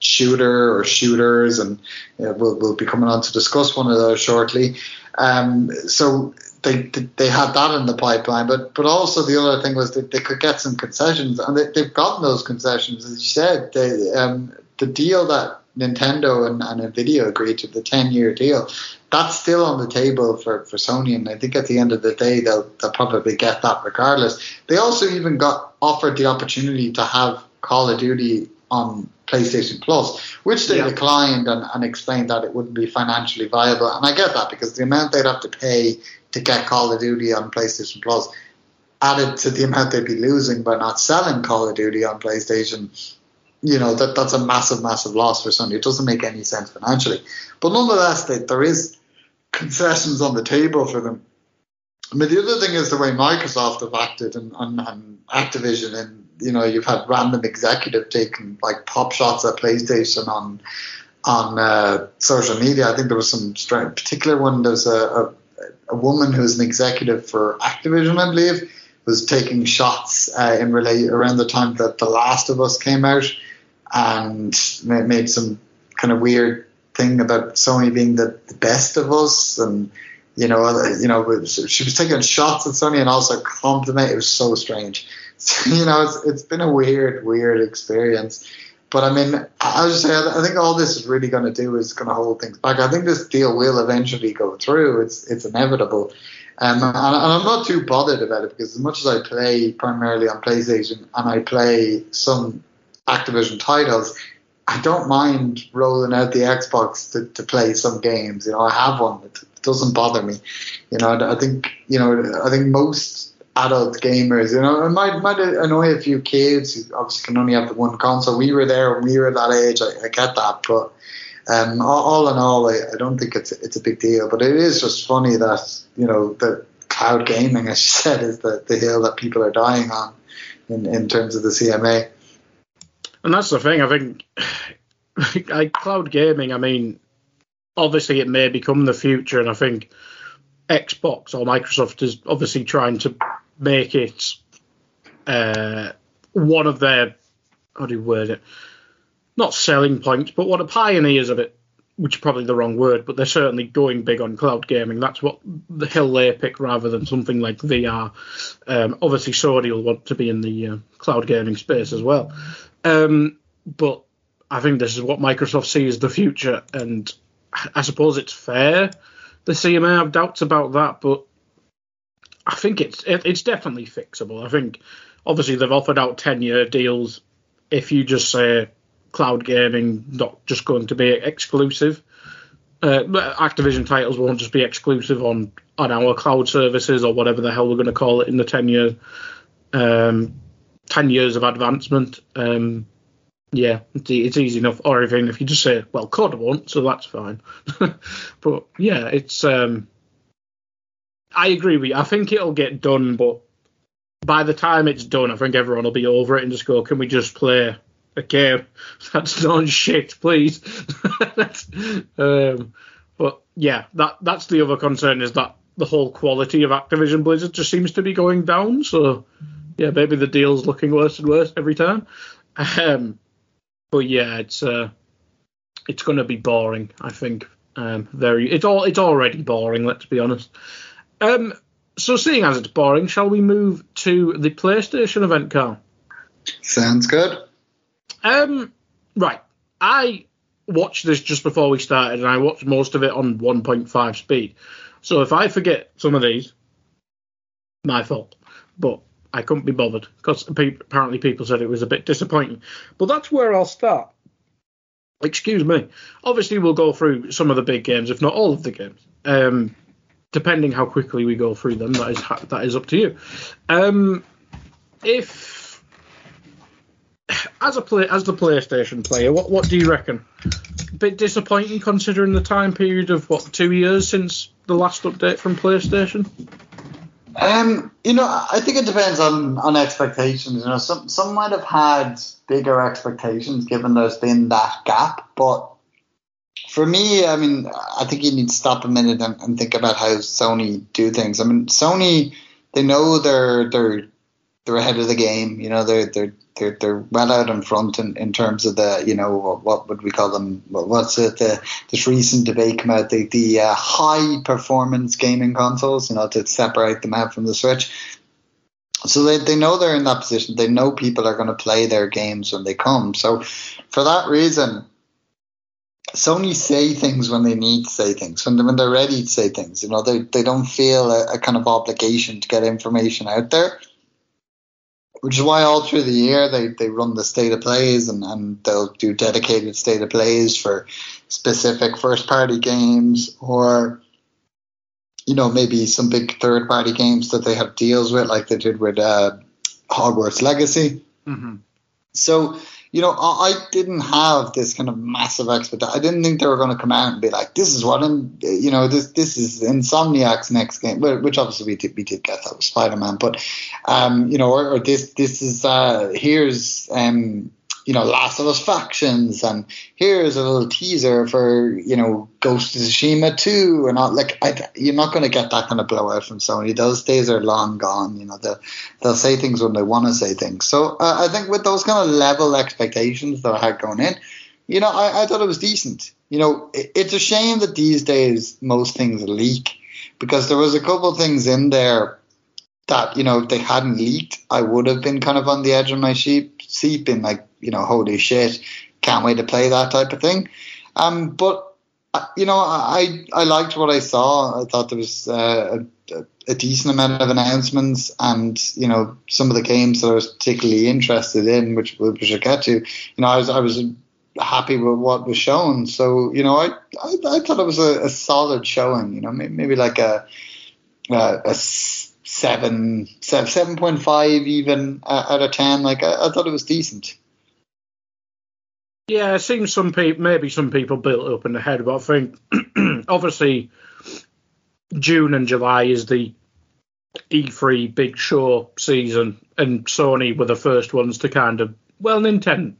shooter or shooters, and we'll we'll be coming on to discuss one of those shortly. Um, so they they had that in the pipeline, but but also the other thing was that they could get some concessions, and they, they've gotten those concessions, as you said. They, um, the deal that Nintendo and, and Nvidia agreed to, the ten year deal, that's still on the table for, for Sony, and I think at the end of the day they'll they'll probably get that regardless. They also even got offered the opportunity to have Call of Duty on PlayStation Plus, which they yeah. declined and, and explained that it wouldn't be financially viable. And I get that because the amount they'd have to pay to get Call of Duty on PlayStation Plus added to the amount they'd be losing by not selling Call of Duty on PlayStation, you know, that that's a massive, massive loss for Sony. It doesn't make any sense financially. But nonetheless, they, there is concessions on the table for them. I mean, the other thing is the way Microsoft have acted and, and, and Activision, and you know, you've had random executive taking like pop shots at PlayStation on on uh, social media. I think there was some particular one. There's a, a a woman who's an executive for Activision, I believe, was taking shots uh, in relay around the time that The Last of Us came out, and made some kind of weird thing about Sony being the, the best of us, and you know, you know, she was taking shots at Sony and also compliment. It was so strange. You know, it's, it's been a weird, weird experience. But I mean, I was say, I think all this is really going to do is going to hold things back. I think this deal will eventually go through. It's it's inevitable. Um, and, and, I'm not too bothered about it because as much as I play primarily on PlayStation and I play some Activision titles, I don't mind rolling out the Xbox to, to play some games. You know, I have one. It doesn't bother me. You know, I think you know, I think most adult gamers. You know, it might might annoy a few kids who obviously can only have the one console. We were there when we were that age. I, I get that, but um, all, all, in all, I, I, don't think it's it's a big deal. But it is just funny that you know the cloud gaming, as you said, is the, the hill that people are dying on in in terms of the CMA. And that's the thing. I think like cloud gaming. I mean, obviously it may become the future, and I think. Xbox or Microsoft is obviously trying to make it uh, one of their how do you word it? Not selling points, but one of pioneers of it, which is probably the wrong word, but they're certainly going big on cloud gaming. That's what the hill they pick rather than something like VR. Um, obviously, Sony will want to be in the uh, cloud gaming space as well. Um, but I think this is what Microsoft sees the future, and I suppose it's fair. The CMA have doubts about that, but I think it's it, it's definitely fixable. I think obviously they've offered out ten year deals. If you just say cloud gaming not just going to be exclusive, uh, Activision titles won't just be exclusive on on our cloud services or whatever the hell we're going to call it in the ten year um, ten years of advancement. Um, yeah, it's, easy enough. Or even if you just say, well, COD won't, so that's fine. but yeah, it's um, I agree with you. I think it'll get done, but by the time it's done, I think everyone will be over it and just go, "Can we just play a game that's not shit, please?" um, but yeah, that that's the other concern is that the whole quality of Activision Blizzard just seems to be going down. So yeah, maybe the deal's looking worse and worse every time. Um, but yeah, it's uh, it's going to be boring. I think um, very. It's all it's already boring. Let's be honest. Um, so, seeing as it's boring, shall we move to the PlayStation event, Carl? Sounds good. Um, right. I watched this just before we started, and I watched most of it on 1.5 speed. So if I forget some of these, my fault. But I couldn't be bothered because apparently people said it was a bit disappointing. But that's where I'll start. Excuse me. Obviously, we'll go through some of the big games, if not all of the games. Um, depending how quickly we go through them, that is that is up to you. Um, if as a play as the PlayStation player, what what do you reckon? A bit disappointing considering the time period of what two years since the last update from PlayStation. Um, you know, I think it depends on on expectations. You know, some some might have had bigger expectations given there's been that gap, but for me, I mean, I think you need to stop a minute and, and think about how Sony do things. I mean, Sony, they know they're they're they're ahead of the game. You know, they're they're they're, they're well out in front in, in terms of the you know what, what would we call them? What's it? The this recent debate come out the the uh, high performance gaming consoles. You know, to separate them out from the Switch. So they, they know they're in that position. They know people are going to play their games when they come. So for that reason, Sony say things when they need to say things, when, when they're ready to say things. You know, they, they don't feel a, a kind of obligation to get information out there, which is why all through the year they, they run the state of plays and, and they'll do dedicated state of plays for specific first party games or, you know, maybe some big third party games that they have deals with, like they did with uh, Hogwarts Legacy. Mm-hmm. So, you know, I, didn't have this kind of massive expectation. I didn't think they were going to come out and be like, "This is what," I'm, you know, this this is Insomniac's next game, which obviously we did we did get that with Spider Man, but um, you know, or, or this this is uh, here's um you know, Last of Us factions, and here's a little teaser for you know Ghost of Tsushima 2, and all, like I, you're not going to get that kind of blowout from Sony. Those days are long gone. You know, they'll they'll say things when they want to say things. So uh, I think with those kind of level expectations that I had going in, you know, I, I thought it was decent. You know, it, it's a shame that these days most things leak because there was a couple things in there that you know if they hadn't leaked, I would have been kind of on the edge of my sheep seat, being like, you know, holy shit, can't wait to play that type of thing. Um, but uh, you know, I I liked what I saw. I thought there was uh, a, a, decent amount of announcements, and you know, some of the games that I was particularly interested in, which which I get to. You know, I was I was happy with what was shown. So you know, I I, I thought it was a, a, solid showing. You know, maybe, maybe like a a, a seven seven point five even uh, out of ten. Like I, I thought it was decent. Yeah, it seems some people, maybe some people built up in the head, but I think obviously June and July is the E3 big show season, and Sony were the first ones to kind of, well, Nintendo,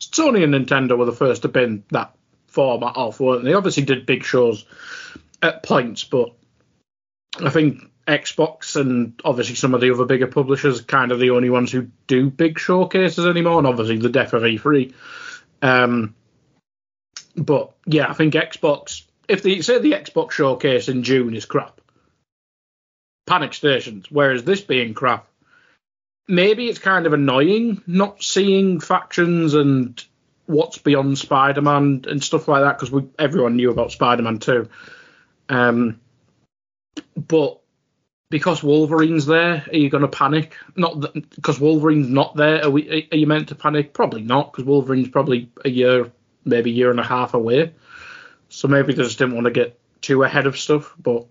Sony and Nintendo were the first to bin that format off, weren't they? Obviously did big shows at points, but I think Xbox and obviously some of the other bigger publishers are kind of the only ones who do big showcases anymore, and obviously the death of E3 um, but yeah, I think Xbox. If they say the Xbox showcase in June is crap, panic stations. Whereas this being crap, maybe it's kind of annoying not seeing factions and what's beyond Spider-Man and stuff like that because everyone knew about Spider-Man too. Um, but because Wolverine's there, are you going to panic? Not because Wolverine's not there. Are, we, are you meant to panic? Probably not, because Wolverine's probably a year, maybe year and a half away. So maybe they just didn't want to get too ahead of stuff. But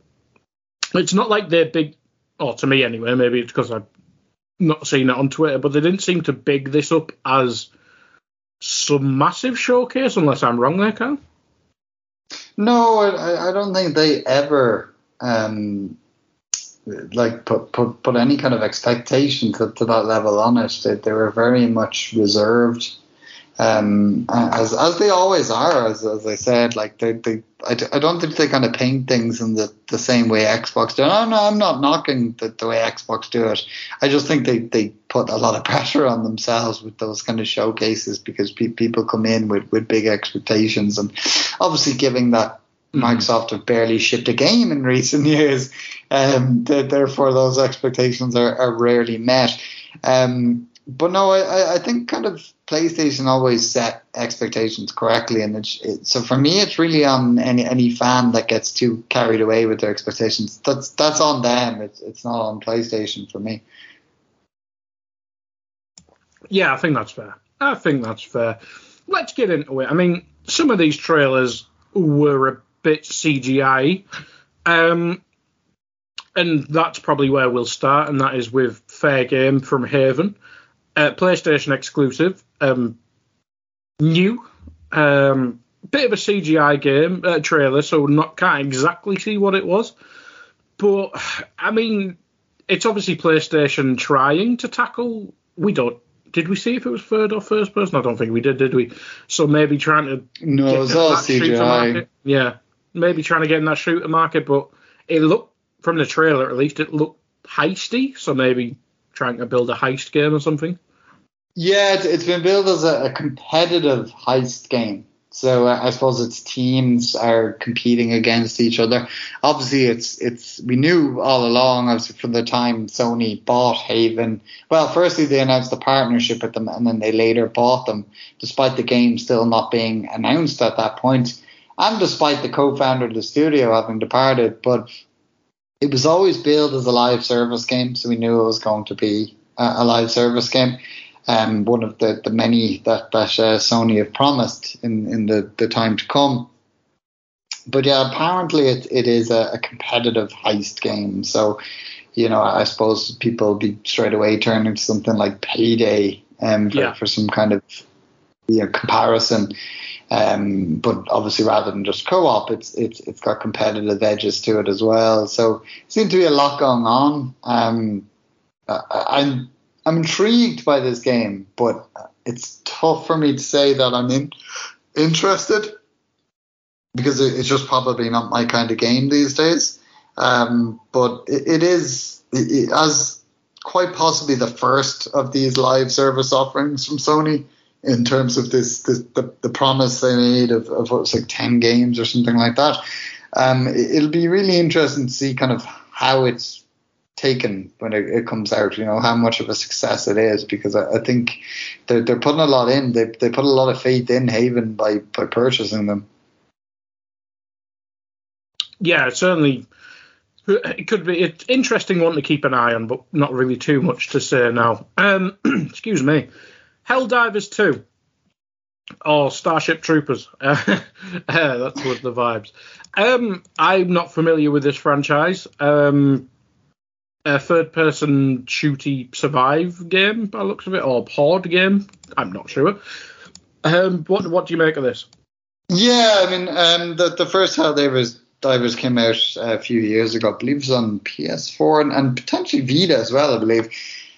it's not like they're big, or to me anyway. Maybe it's because I've not seen it on Twitter, but they didn't seem to big this up as some massive showcase, unless I'm wrong there, Carl. No, I, I don't think they ever um, like put, put put any kind of expectation to, to that level on it. They, they were very much reserved, um, as as they always are. As, as I said, like they, they I, I don't think they kind of paint things in the, the same way Xbox do. No, no, I'm not knocking the, the way Xbox do it. I just think they, they put a lot of pressure on themselves with those kind of showcases because pe- people come in with, with big expectations and obviously giving that. Microsoft have barely shipped a game in recent years, um, therefore those expectations are, are rarely met. Um, but no, I, I think kind of PlayStation always set expectations correctly, and it, it, so for me, it's really on any any fan that gets too carried away with their expectations. That's that's on them. It's it's not on PlayStation for me. Yeah, I think that's fair. I think that's fair. Let's get into it. I mean, some of these trailers were a bit CGI. Um, and that's probably where we'll start, and that is with Fair Game from Haven, uh, PlayStation exclusive, um, new, um, bit of a CGI game uh, trailer, so not can't exactly see what it was, but I mean, it's obviously PlayStation trying to tackle. We don't did we see if it was third or first person? I don't think we did, did we? So maybe trying to No, get it was all CGI. Yeah, maybe trying to get in that shooter market, but it looked from the trailer at least it looked heisty. So maybe trying to build a heist game or something. Yeah, it's, been billed as a, competitive heist game. So uh, I suppose its teams are competing against each other. Obviously, it's it's we knew all along, from the time Sony bought Haven. Well, firstly they announced the partnership with them, and then they later bought them, despite the game still not being announced at that point, and despite the co-founder of the studio having departed. But it was always billed as a live service game, so we knew it was going to be a, a live service game um, one of the, the many that, that uh, Sony have promised in, in the, the time to come. But yeah, apparently it, it is a, a competitive heist game. So, you know, I suppose people will be straight away turning to something like Payday um, for, Yeah. for some kind of you know, comparison. Um, but obviously, rather than just co-op, it's it's it's got competitive edges to it as well. So, it seems to be a lot going on. Um, I, I'm I'm intrigued by this game, but it's tough for me to say that I'm in, interested because it, it's just probably not my kind of game these days. Um, but it, it is it, it, as quite possibly the first of these live service offerings from Sony in terms of this, this the, the promise they made of, of what was like 10 games or something like that. Um, it, it'll be really interesting to see kind of how it's taken when it, it comes out, you know, how much of a success it is because I, I think they're, they're putting a lot in. They, they put a lot of faith in Haven by, by purchasing them. Yeah, certainly. It could be it's interesting one to keep an eye on, but not really too much to say now. Um, excuse me. Helldivers 2 or Starship Troopers. Uh, that's what the vibes. Um, I'm not familiar with this franchise. Um, a third-person shooty survive game, by looks of it, or pod game. I'm not sure. Um, what what do you make of this? Yeah, I mean, um, the the first Helldivers Divers came out a few years ago. I believe it was on PS4 and, and potentially Vita as well. I believe.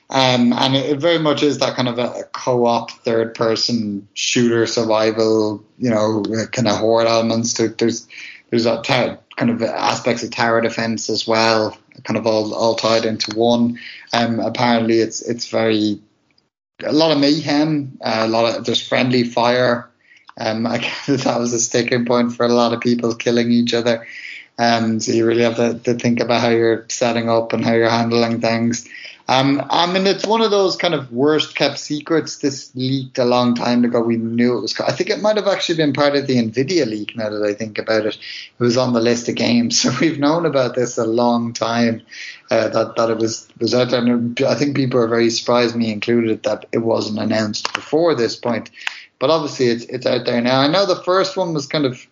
Um, and it, it very much is that kind of a, a co-op third-person shooter survival, you know, kind of horde elements. To, there's there's a kind of aspects of tower defense as well, kind of all, all tied into one. Um, apparently, it's it's very a lot of mayhem, uh, a lot of there's friendly fire. Um, I guess that was a sticking point for a lot of people killing each other. Um, so you really have to, to think about how you're setting up and how you're handling things. Um, I mean, it's one of those kind of worst kept secrets. This leaked a long time ago. We knew it was. I think it might have actually been part of the Nvidia leak. Now that I think about it, it was on the list of games. So we've known about this a long time. Uh, that that it was was out there. And I think people are very surprised, me included, that it wasn't announced before this point. But obviously, it's it's out there now. I know the first one was kind of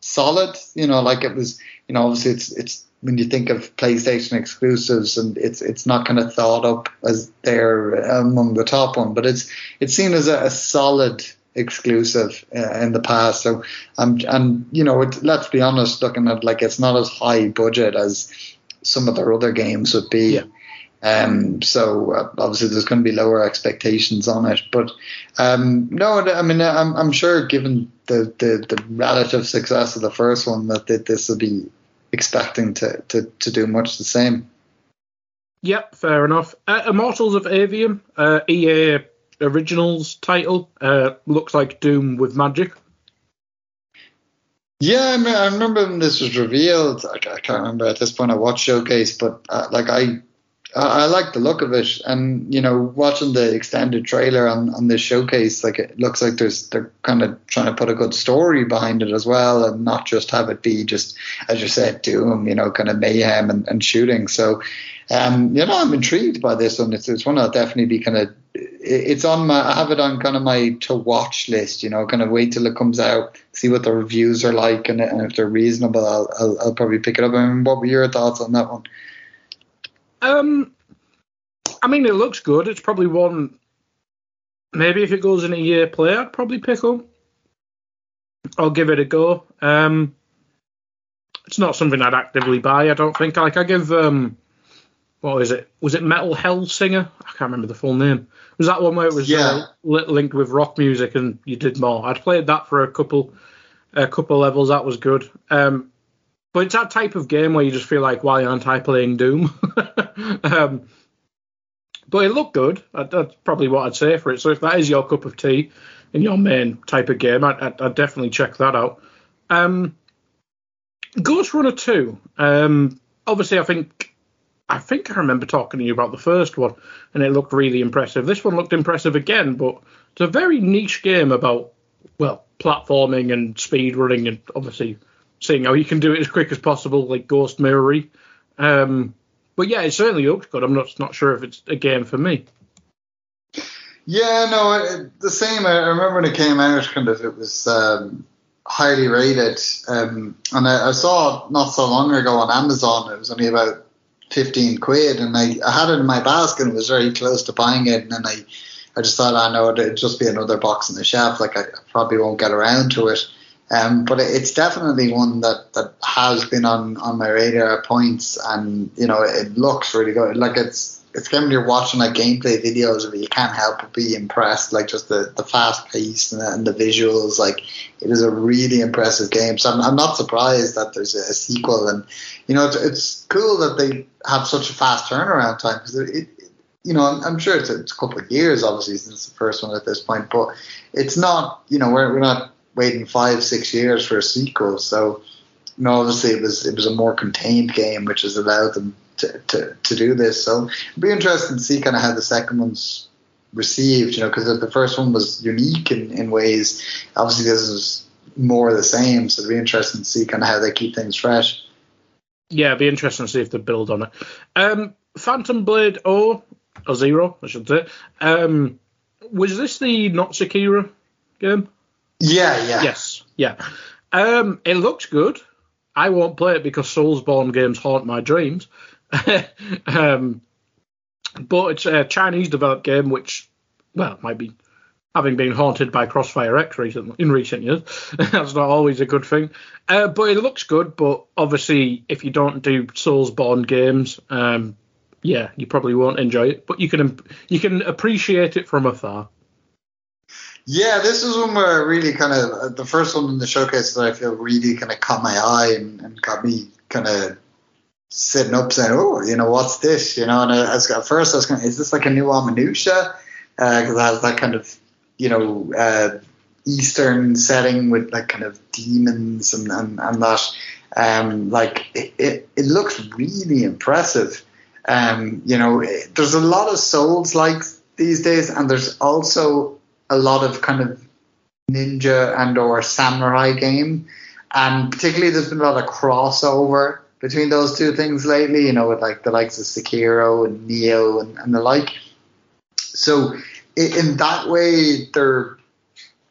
solid. You know, like it was. You know, obviously, it's it's when you think of PlayStation exclusives, and it's it's not kind of thought up as they're among the top one, but it's it's seen as a, a solid exclusive uh, in the past. So, um, and you know, it, let's be honest, looking at like it's not as high budget as some of their other games would be. Yeah. Um, so uh, obviously there's going to be lower expectations on it, but um, no, I mean I'm, I'm sure given the, the, the relative success of the first one that th- this will be expecting to, to, to do much the same. Yep, fair enough. Uh, Immortals of Aveum, uh, EA Originals title, uh, looks like Doom with magic. Yeah, I, me- I remember when this was revealed. I, I can't remember at this point. I watched Showcase, but uh, like I, I, like the look of it, and you know, watching the extended trailer on, on this showcase, like it looks like there's they're kind of trying to put a good story behind it as well, and not just have it be just as you said, doom, you know, kind of mayhem and, and shooting. So, um, you know, I'm intrigued by this one. It's it's one I'll definitely be kind of. It's on my. I have it on kind of my to watch list. You know, kind of wait till it comes out, see what the reviews are like, and, and if they're reasonable, I'll, I'll I'll probably pick it up. I mean, what were your thoughts on that one? Um, I mean, it looks good. It's probably one. Maybe if it goes in a year play, I'd probably pick up. I'll give it a go. Um, it's not something I'd actively buy. I don't think. Like I give um, what was it? Was it Metal Hellsinger? I can't remember the full name. Was that one where it was Yeah. uh, linked with rock music and you did more? I'd played that for a couple, a couple levels. That was good. Um, but it's that type of game where you just feel like, why aren't I playing Doom? um, but it looked good. That- That's probably what I'd say for it. So if that is your cup of tea and your main type of game, I'd, I'd, I'd definitely check that out. Um, Ghostrunner 2. Um, obviously, I think I think I remember talking to you about the first one, and it looked really impressive. This one looked impressive again, but it's a very niche game about well platforming and speed running, and obviously seeing how you can do it as quick as possible, like Ghost Mirrory. Um, but yeah, it certainly looks good. I'm not not sure if it's a game for me. Yeah, no, it, the same. I remember when it came out, kind of, it was um, highly rated, um, and I, I saw it not so long ago on Amazon. It was only about fifteen quid, and I, I had it in my basket and was very close to buying it, and then I, I just thought, I know it'd just be another box in the shelf. Like I probably won't get around to it. Um, but it- it's definitely one that, that has been on, on my radar at points, and you know it looks really good. Like it's it's a when you're watching like gameplay videos of it, you can't help but be impressed. Like just the, the fast pace and the, and the visuals, like it is a really impressive game. So I'm, I'm not surprised that there's a, sequel, and you know it's, it's cool that they have such a fast turnaround time because it, it you know, I'm, I'm sure it's a, it's a couple of years, obviously, since the first one at this point, but it's not, you know, we're, we're not waiting five, six years for a sequel. So, you know, obviously it was it was a more contained game, which has allowed them to, to, to do this. So, it'd be interesting to see kind of how the second one's received, you know, because the first one was unique in, in ways. Obviously, this is more of the same. So, it'd be interesting to see kind of how they keep things fresh. Yeah, it'd be interesting to see if they build on it. Um, Phantom Blade O or Zero, I should say. Um, was this the not Sekiro game? Yeah, yeah. Yes, yeah. Um, it looks good. I won't play it because Soulsborne games haunt my dreams. um, but it's a Chinese developed game, which, well, might be having been haunted by Crossfire X recently, in recent years. That's not always a good thing. Uh, but it looks good. But obviously, if you don't do Soulsborne games, um, yeah, you probably won't enjoy it. But you can you can appreciate it from afar. Yeah, this is one where really kind of the first one in the showcase that I feel really kind of caught my eye and, and got me kind of sitting up saying, "Oh, you know, what's this?" You know, and I, I was, at first I was going, "Is this like a new Onimusha?" Because it has that kind of you know uh, Eastern setting with like kind of demons and and, and that. Um, like it, it, it looks really impressive. Um, you know, it, there's a lot of Souls like these days, and there's also a lot of kind of ninja and or samurai game, and particularly there's been a lot of crossover between those two things lately. You know, with like the likes of Sekiro and Nioh and, and the like. So in that way, they're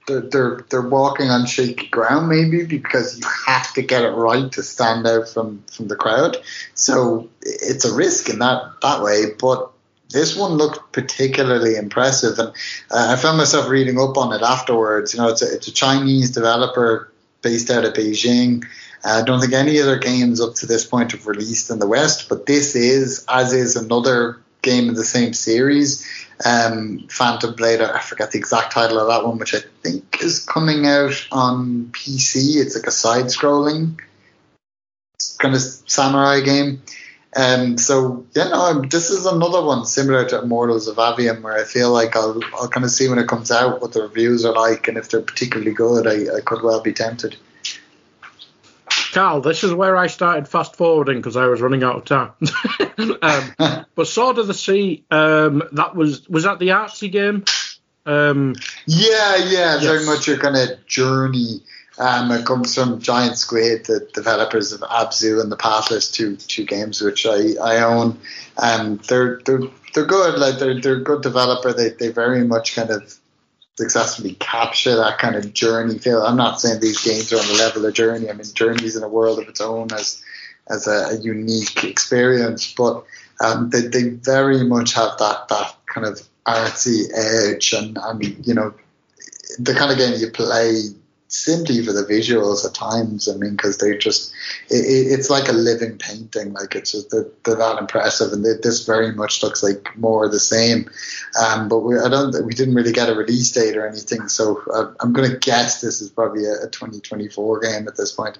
they're, they're they're walking on shaky ground maybe because you have to get it right to stand out from from the crowd. So it's a risk in that that way, but this one looked particularly impressive, and uh, I found myself reading up on it afterwards. You know, it's a, it's a Chinese developer based out of Beijing. Uh, I don't think any other games up to this point have released in the West, but this is, as is another game in the same series, um, Phantom Blade. I forget the exact title of that one, which I think is coming out on PC. It's like a side-scrolling kind of samurai game. Um, so yeah, no, I'm- this is another one similar to Immortals of Aveum, where I feel like I'll I'll kind of see when it comes out what the reviews are like, and if they're particularly good, I, I could well be tempted. Carl, this is where I started fast forwarding because I was running out of time. um, but Sword of the Sea, um, that was was that the artsy game? Um, Yeah, yeah, it's very much a kind of journey. Um, it comes from Giant Squid, the developers of Abzu and the Pathless, two two games which I, I own. Um, they're they're they're good. Like they're they're a good developer. They they very much kind of successfully capture that kind of journey feel. I'm not saying these games are on the level of Journey. I mean, Journey's in a world of its own as as a, a unique experience, but um, they they very much have that that kind of artsy edge and and you know the kind of game you play simply for the visuals at times. I mean, because they're just it, it's like a living painting. Like it's just they're, they're that impressive, and they, this very much looks like more of the same. Um, but we I don't we didn't really get a release date or anything, so uh, I'm going to guess this is probably a, a 2024 game at this point.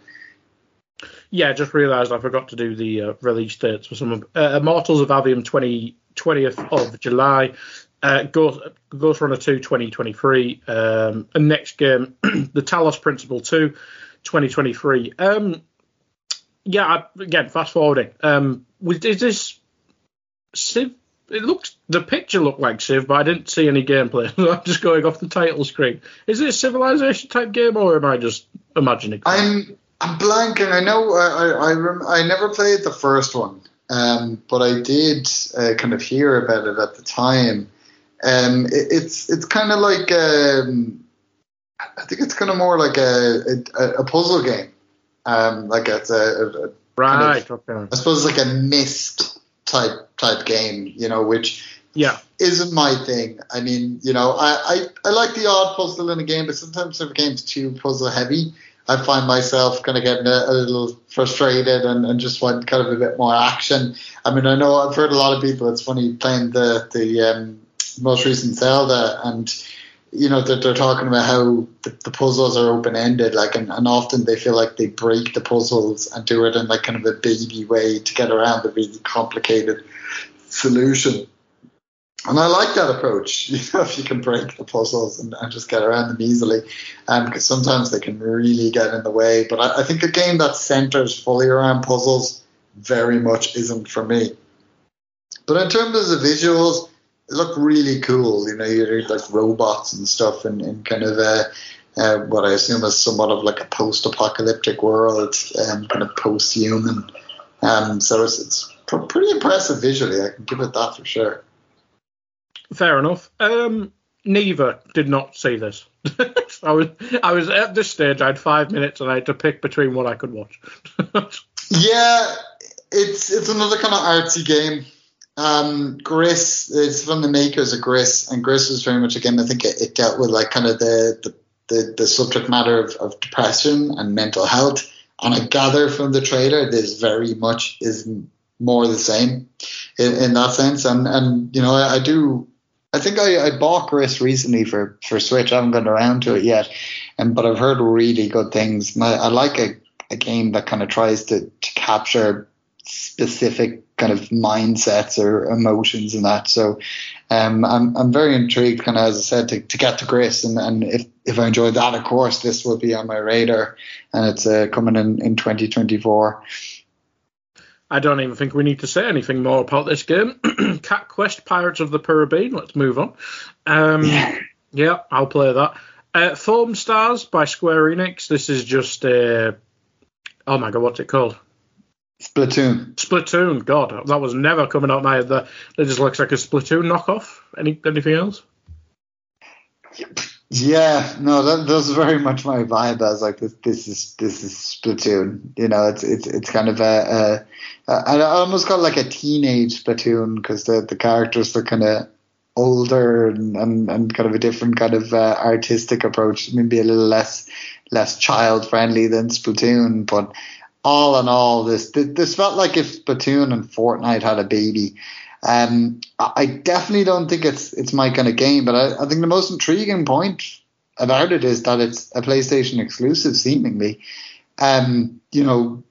Yeah, just realised I forgot to do the uh, release dates for some of uh, Immortals of Aveum 20, 20th of July, uh, Ghostrunner 2 2023, um, and next game, the Talos Principle 2 2023. Um, yeah, again, fast forwarding. Um, is this Civ? It looks the picture looked like Civ, but I didn't see any gameplay. I'm just going off the title screen. Is it a Civilization type game, or am I just imagining? I'm I'm blanking. I know I I, I, rem- I never played the first one, um, but I did uh, kind of hear about it at the time. Um, it, it's it's kind of like um, I think it's kind of more like a a, a puzzle game. Um, like it's a, a right. Kind of, okay. I suppose like a Myst type type game, you know, which yeah isn't my thing. I mean, you know, I, I, I like the odd puzzle in a game, but sometimes if a game's too puzzle heavy, I find myself kind of getting a, a little frustrated and, and, just want kind of a bit more action. I mean, I know I've heard a lot of people. It's funny playing the the um, most recent Zelda, and you know that they're, they're, talking about how the, the puzzles are open ended, like, and, and, often they feel like they break the puzzles and do it in like kind of a baby way to get around the really complicated solution. And I like that approach, you know, if you can break the puzzles and, and just get around them easily, um, because sometimes they can really get in the way. But I, I think a game that centers fully around puzzles very much isn't for me. But in terms of the visuals, it looked really cool. You know, you're like robots and stuff, and, and kind of a, uh, what I assume is somewhat of like a post-apocalyptic world, um, kind of post-human. Um, so it's, it's pr- pretty impressive visually. I can give it that for sure. Fair enough. Um, neither did not see this. I was I was at this stage. I had five minutes and I had to pick between what I could watch. yeah, it's it's another kind of artsy game. Um, Gris is from the makers of Gris, and Gris was very much again. I think it, it dealt with like kind of the the, the, the subject matter of, of depression and mental health. And I gather from the trailer, this very much is more the same in, in that sense. And and you know, I, I do I think I, I bought Gris recently for, for Switch. I haven't gotten around to it yet, and but I've heard really good things. And I, I like a, a game that kind of tries to, to capture specific kind of mindsets or emotions and that. So um, I'm I'm very intrigued, kind of as I said, to, to get to Gris, and, and if if I enjoy that, of course, this will be on my radar, and it's uh, coming in in 2024. I don't even think we need to say anything more about this game. Cat Quest Pirates of the Caribbean. Let's move on. Um, yeah. yeah. I'll play that. Uh, Foamstars by Square Enix. This is just a. Uh, oh my god, what's it called? Splatoon. Splatoon. God, that was never coming out my head. That just looks like a Splatoon knockoff. Any anything else? Yeah, no, that, that's very much my vibe. As like this, this is this is Splatoon. You know, it's it's it's kind of a, a, a I almost it like a teenage Splatoon because the the characters are kind of older and, and, and kind of a different kind of uh, artistic approach, maybe a little less less child friendly than Splatoon. But all in all, this this felt like if Splatoon and Fortnite had a baby. Um, I definitely don't think it's it's my kind of game, but I, I think the most intriguing point about it is that it's a PlayStation exclusive, seemingly. Um, you know,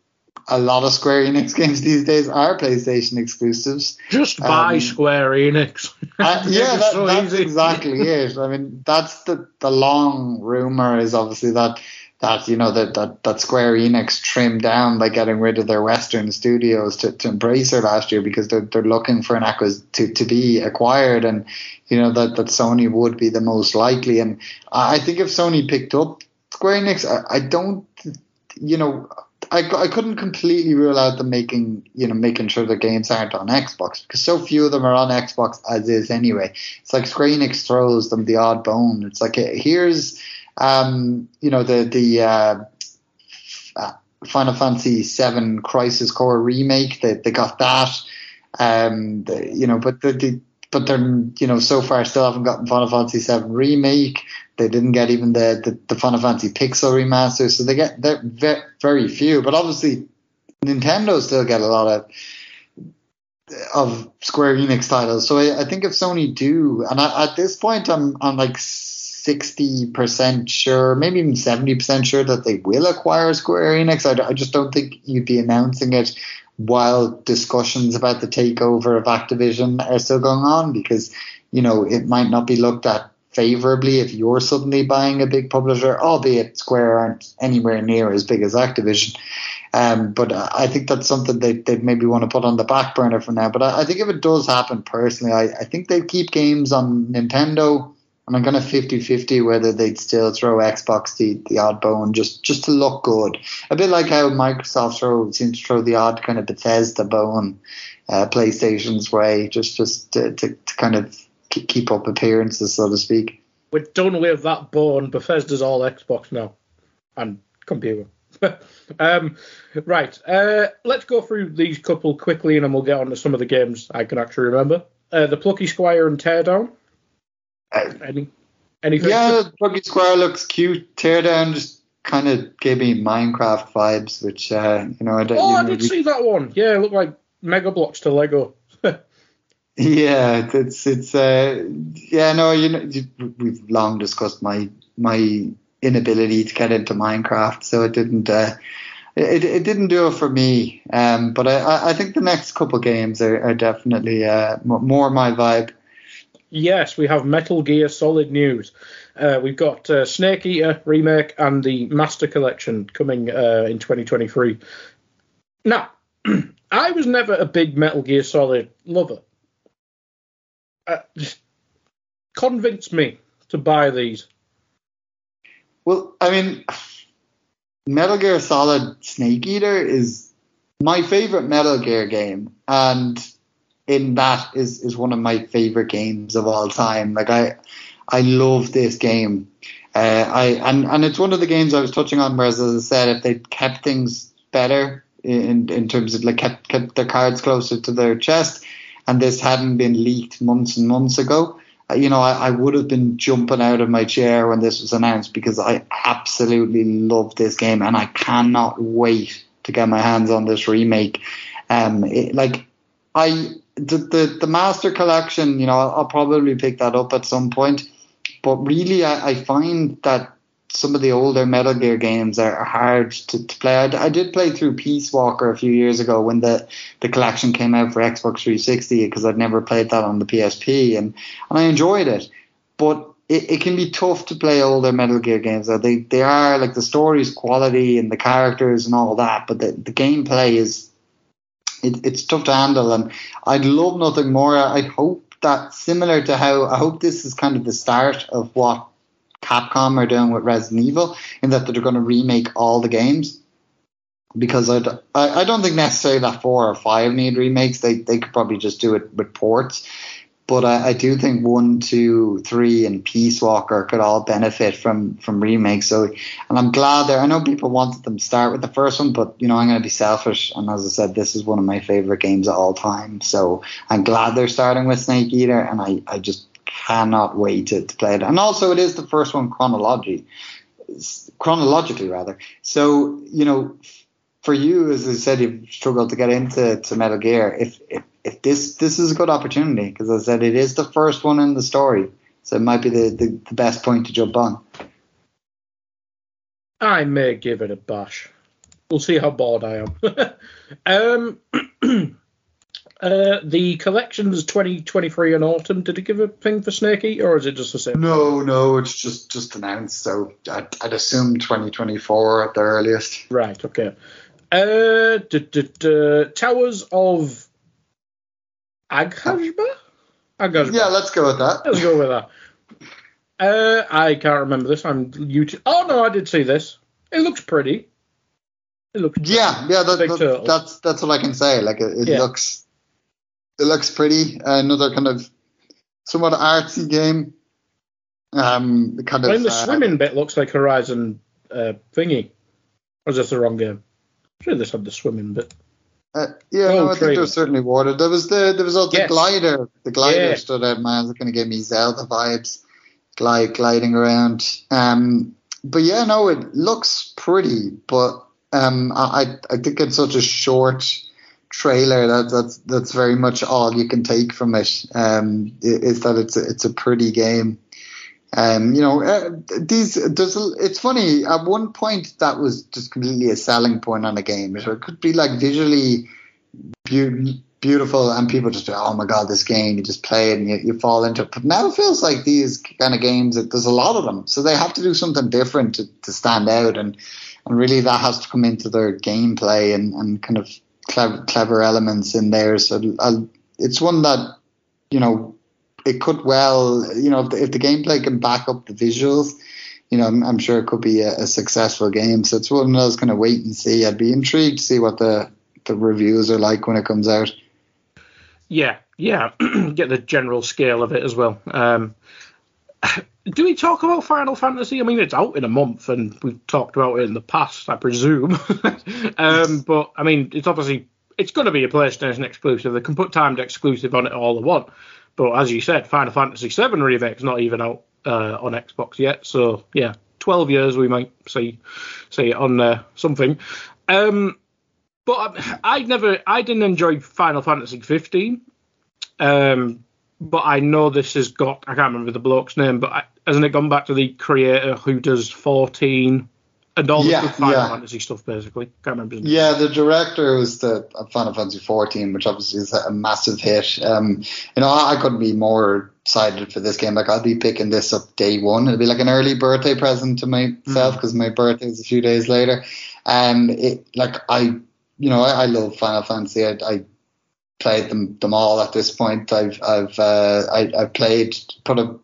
a lot of Square Enix games these days are PlayStation exclusives. Just buy um, Square Enix. uh, yeah, that, so that's easy. exactly it. I mean, that's the the long rumor is obviously that that you know that, that that Square Enix trimmed down by getting rid of their Western studios to, to Embracer last year because they're they're looking for an acquis to, to be acquired and you know that, that Sony would be the most likely and I think if Sony picked up Square Enix I, I don't you know I, I couldn't completely rule out them making you know making sure the games aren't on Xbox because so few of them are on Xbox as is anyway. It's like Square Enix throws them the odd bone. It's like here's um, you know, the the uh, uh, Final Fantasy VII Crisis Core remake. They they got that. Um, the, you know, but the, the but they're you know so far still haven't gotten Final Fantasy VII remake. They didn't get even the the, the Final Fantasy Pixel remaster, so they get they're very, few. But obviously, Nintendo still get a lot of of Square Enix titles. So I, I think if Sony do, and I, at this point, I'm I'm like sixty percent sure, maybe even seventy percent sure that they will acquire Square Enix. I, I just don't think you'd be announcing it while discussions about the takeover of Activision are still going on because you know it might not be looked at favorably if you're suddenly buying a big publisher, albeit Square aren't anywhere near as big as Activision. Um, but I think that's something they they maybe want to put on the back burner for now. But I, I think if it does happen, personally, I, I think they'd keep games on Nintendo. And I'm kind of 50-50 whether they'd still throw Xbox the, the odd bone just, just to look good. A bit like how Microsoft throw seems to throw the odd kind of Bethesda bone uh, PlayStation's way, just just to, to, to kind of keep up appearances, so to speak. We're done with that bone. Bethesda's all Xbox now and computer. um, right, uh, let's go through these couple quickly, and then we'll get on to some of the games I can actually remember. Uh, the Plucky Squire and Teardown. Any, anything? Yeah, Plucky Squire looks cute. Teardown just kind of gave me Minecraft vibes, which uh, you know I don't. Oh, you I did see that one. Yeah, it looked like Mega Bloks to Lego. Yeah, it's it's uh yeah no you know we've long discussed my my inability to get into Minecraft, so it didn't uh, it it didn't do it for me. Um, but I- I I think the next couple games are, are definitely uh more my vibe. Yes, we have Metal Gear Solid news. Uh, we've got uh, Snake Eater remake and the Master Collection coming uh, in 2023. Now, I was never a big Metal Gear Solid lover. Uh, just convince me to buy these. Well, I mean, Metal Gear Solid Snake Eater is my favorite Metal Gear game, and in that is is one of my favorite games of all time. Like I, I love this game. Uh, I and and it's one of the games I was touching on. Whereas, as I said, if they kept things better in in terms of like kept kept their cards closer to their chest, and this hadn't been leaked months and months ago, uh, you know, I, I would have been jumping out of my chair when this was announced because I absolutely love this game and I cannot wait to get my hands on this remake. Um, it, like I the, the the master collection, you know, I'll, I'll probably pick that up at some point. But really, I, I find that some of the older Metal Gear games are hard to, to play. I, I did play through Peace Walker a few years ago when the, the collection came out for Xbox 360 because I'd never played that on the PSP and, and I enjoyed it. But it, it can be tough to play older Metal Gear games. They they are like the story's quality and the characters and all that, but the, the gameplay is it, it's tough to handle. And I'd love nothing more. I hope that similar to how I hope this is kind of the start of what Capcom are doing with Resident Evil, in that they're going to remake all the games. Because I'd, I I don't think necessarily that four or five need remakes. They they could probably just do it with ports. But I, I do think one, two, three, and Peace Walker could all benefit from from remakes. So, and I'm glad there. I know people wanted them to start with the first one, but you know I'm going to be selfish. And as I said, this is one of my favorite games of all time. So I'm glad they're starting with Snake Eater, and I I just cannot wait to, to play it. And also, it is the first one chronology, chronologically rather. So you know, for you, as I said, you've struggled to get into to Metal Gear. If if, if this this is a good opportunity, because I said, it is the first one in the story, so it might be the, the, the best point to jump on. I may give it a bash. We'll see how bored I am. um, uh, the collections 2023 and autumn. Did it give a thing for Snake Eater, or is it just the same? No, no, it's just just announced. So I'd, I'd assume 2024 at the earliest. Right. Okay. Uh, d- d- d- Towers of Aghajba. Aghajba. Yeah, let's go with that. Let's go with that. Uh, I can't remember this. I'm YouTube. Oh no, I did see this. It looks pretty. It looks. Yeah, yeah, that, that- that's that's what I can say. Like it, it Yeah. looks, it looks pretty. Another kind of somewhat artsy game. Um, kind I of mean, the uh, swimming bit looks like Horizon uh, thingy. Or is this the wrong game? I'm sure this had the swimming bit. Uh, yeah, Oh, no, I think trailer. there was certainly water. There was the there was also Yes. the glider. The glider Yeah. stood out, man. It's going to give me Zelda vibes, glide gliding around. Um, but yeah, no, it looks pretty, but um, I I I think it's such a short trailer that that's that's very much all you can take from it. Um, is that it's a, it's a pretty game. Um, you know, uh, these there's it's funny. At one point, that was just completely a selling point on a game. So it could be like visually beau- beautiful, and people just oh my god, this game. You just play it and you, you fall into it. But now it feels like these kind of games. that There's a lot of them, so they have to do something different to, to stand out, and and really that has to come into their gameplay and, and kind of clever clever elements in there. So I'll, it's one that you know it could well, you know, if the, if the gameplay can back up the visuals, you know, I'm, I'm sure it could be a, a successful game. So it's one of those kind of wait and see. I'd be intrigued to see what the the reviews are like when it comes out. Yeah, yeah. Get the general scale of it as well. Um, do we talk about Final Fantasy? I mean, it's out in a month, and we've talked about it in the past, I presume. um, but I mean, it's obviously it's going to be a PlayStation exclusive. They can put timed exclusive on it all they want. But as you said, Final Fantasy VII remake's not even out uh, on Xbox yet. So yeah, twelve years we might see see it on uh, something. Um, but I, I never, I didn't enjoy Final Fantasy 15. Um, but I know this has got, I can't remember the bloke's name, but hasn't it gone back to the creator who does 14 and all Yeah, the Final yeah. Fantasy stuff, basically? Can't remember. Yeah, the director was the Final Fantasy 14, which obviously is a massive hit. Um, you know, I, I couldn't be more excited for this game. Like, I'll be picking this up day one. It'll be like an early birthday present to myself because my birthday is a few days later. Um, it like I, you know, I, I love Final Fantasy. I, I played them them all at this point. I've I've uh, I, I've played put a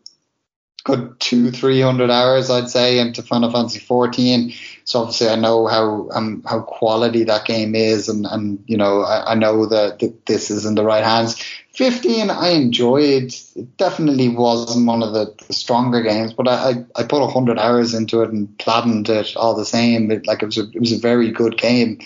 good two three hundred hours I'd say into Final Fantasy 14. So obviously I know how um, how quality that game is, and, and you know I, I know that, that this is in the right hands. 15 I enjoyed. It definitely wasn't one of the, the stronger games, but I, I, I put 100 hours into it and platinumed it all the same. It, like it was a, it was a very good game.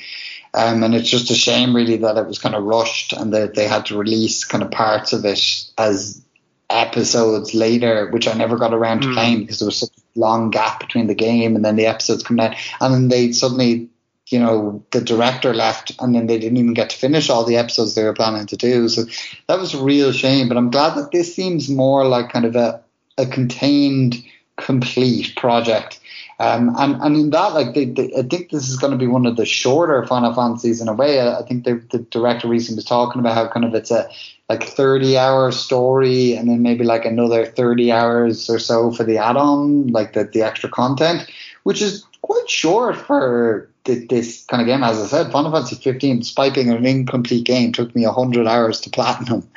Um, and it's just a shame really that it was kind of rushed and that they had to release kind of parts of it as episodes later, which I never got around to Mm. playing because there was such a long gap between the game and then the episodes coming out. And then they suddenly, you know, the director left and then they didn't even get to finish all the episodes they were planning to do. So that was a real shame. But I'm glad that this seems more like kind of a, a contained, complete project. Um, and, and in that, like, they, they, I think this is going to be one of the shorter Final Fantasies in a way. I, I think the, the director recently was talking about how kind of it's a like 30 hour story and then maybe like another 30 hours or so for the add-on, like the, the extra content, which is quite short for th- this kind of game. As I said, Final Fantasy 15, spiking an incomplete game, took me 100 hours to platinum.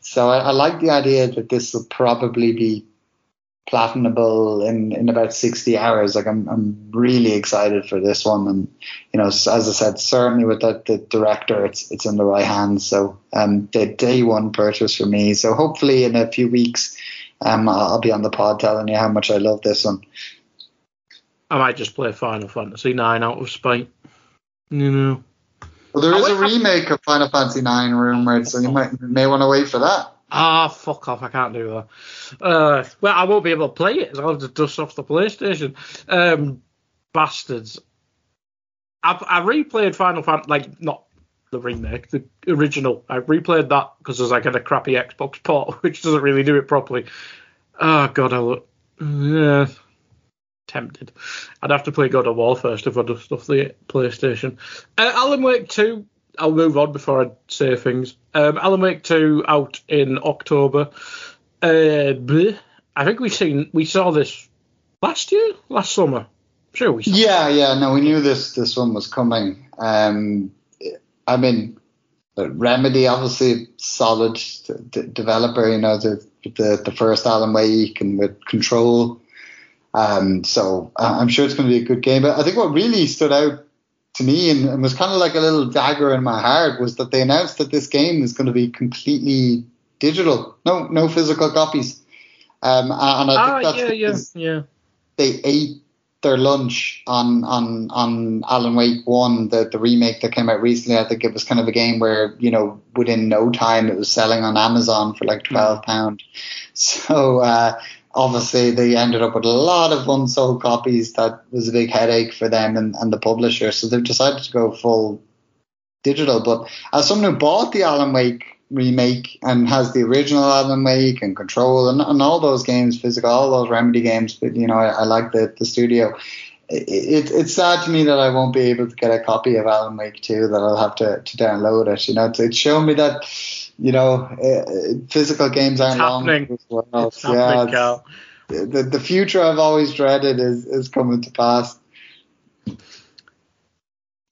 So I, I like the idea that this will probably be platinable in, in about 60 hours. Like I'm, I'm really excited for this one. And, you know, as I said, certainly with the, the director, it's, it's in the right hands. So, um, the day one purchase for me. So hopefully in a few weeks, um, I'll I'll be on the pod telling you how much I love this one. I might just play Final Fantasy 9 out of spite. You know. Well, there is a remake of Final Fantasy Nine rumored, so you might may want to wait for that. Ah, fuck off! I can't do that. Uh, well, I won't be able to play it. I'll have to dust off the PlayStation. Um, bastards. I've I replayed Final Fantasy, like not the remake, the original. I replayed that because there's like a crappy Xbox port, which doesn't really do it properly. Oh god, I look. Yeah, tempted. I'd have to play God of War first if I dust off the PlayStation. Uh, Alan Wake 2. I'll move on before I say things. Um, Alan Wake 2 out in October. Uh, bleh. I think we've seen we saw this last year, last summer. Sure, we saw. Yeah, yeah. No, we knew this this one was coming. Um, I mean, Remedy obviously solid d- developer. You know, the the the first Alan Wake and with Control. Um, so I'm sure it's going to be a good game. But I think what really stood out to me and, and was kind of like a little dagger in my heart was that they announced that this game is going to be completely digital, no no physical copies. Um, and I think Ah, that's yeah, yeah, yeah. they ate their lunch on on on Alan Wake One, the the remake that came out recently. I think it was kind of a game where you know within no time it was selling on Amazon for like twelve pound. So uh, obviously they ended up with a lot of unsold copies. That was a big headache for them and, and the publisher. So they've decided to go full digital. But as someone who bought the Alan Wake remake and has the original Alan Wake and Control and, and all those games, physical, all those Remedy games. But you know, I, I like the the studio. It, it, it's sad to me that I won't be able to get a copy of Alan Wake 2, that I'll have to, to download it. You know, it's, it's shown me that, you know, uh, physical games aren't It's long. happening. Well. It's Yeah, it's- the, the future I've always dreaded is, is coming to pass.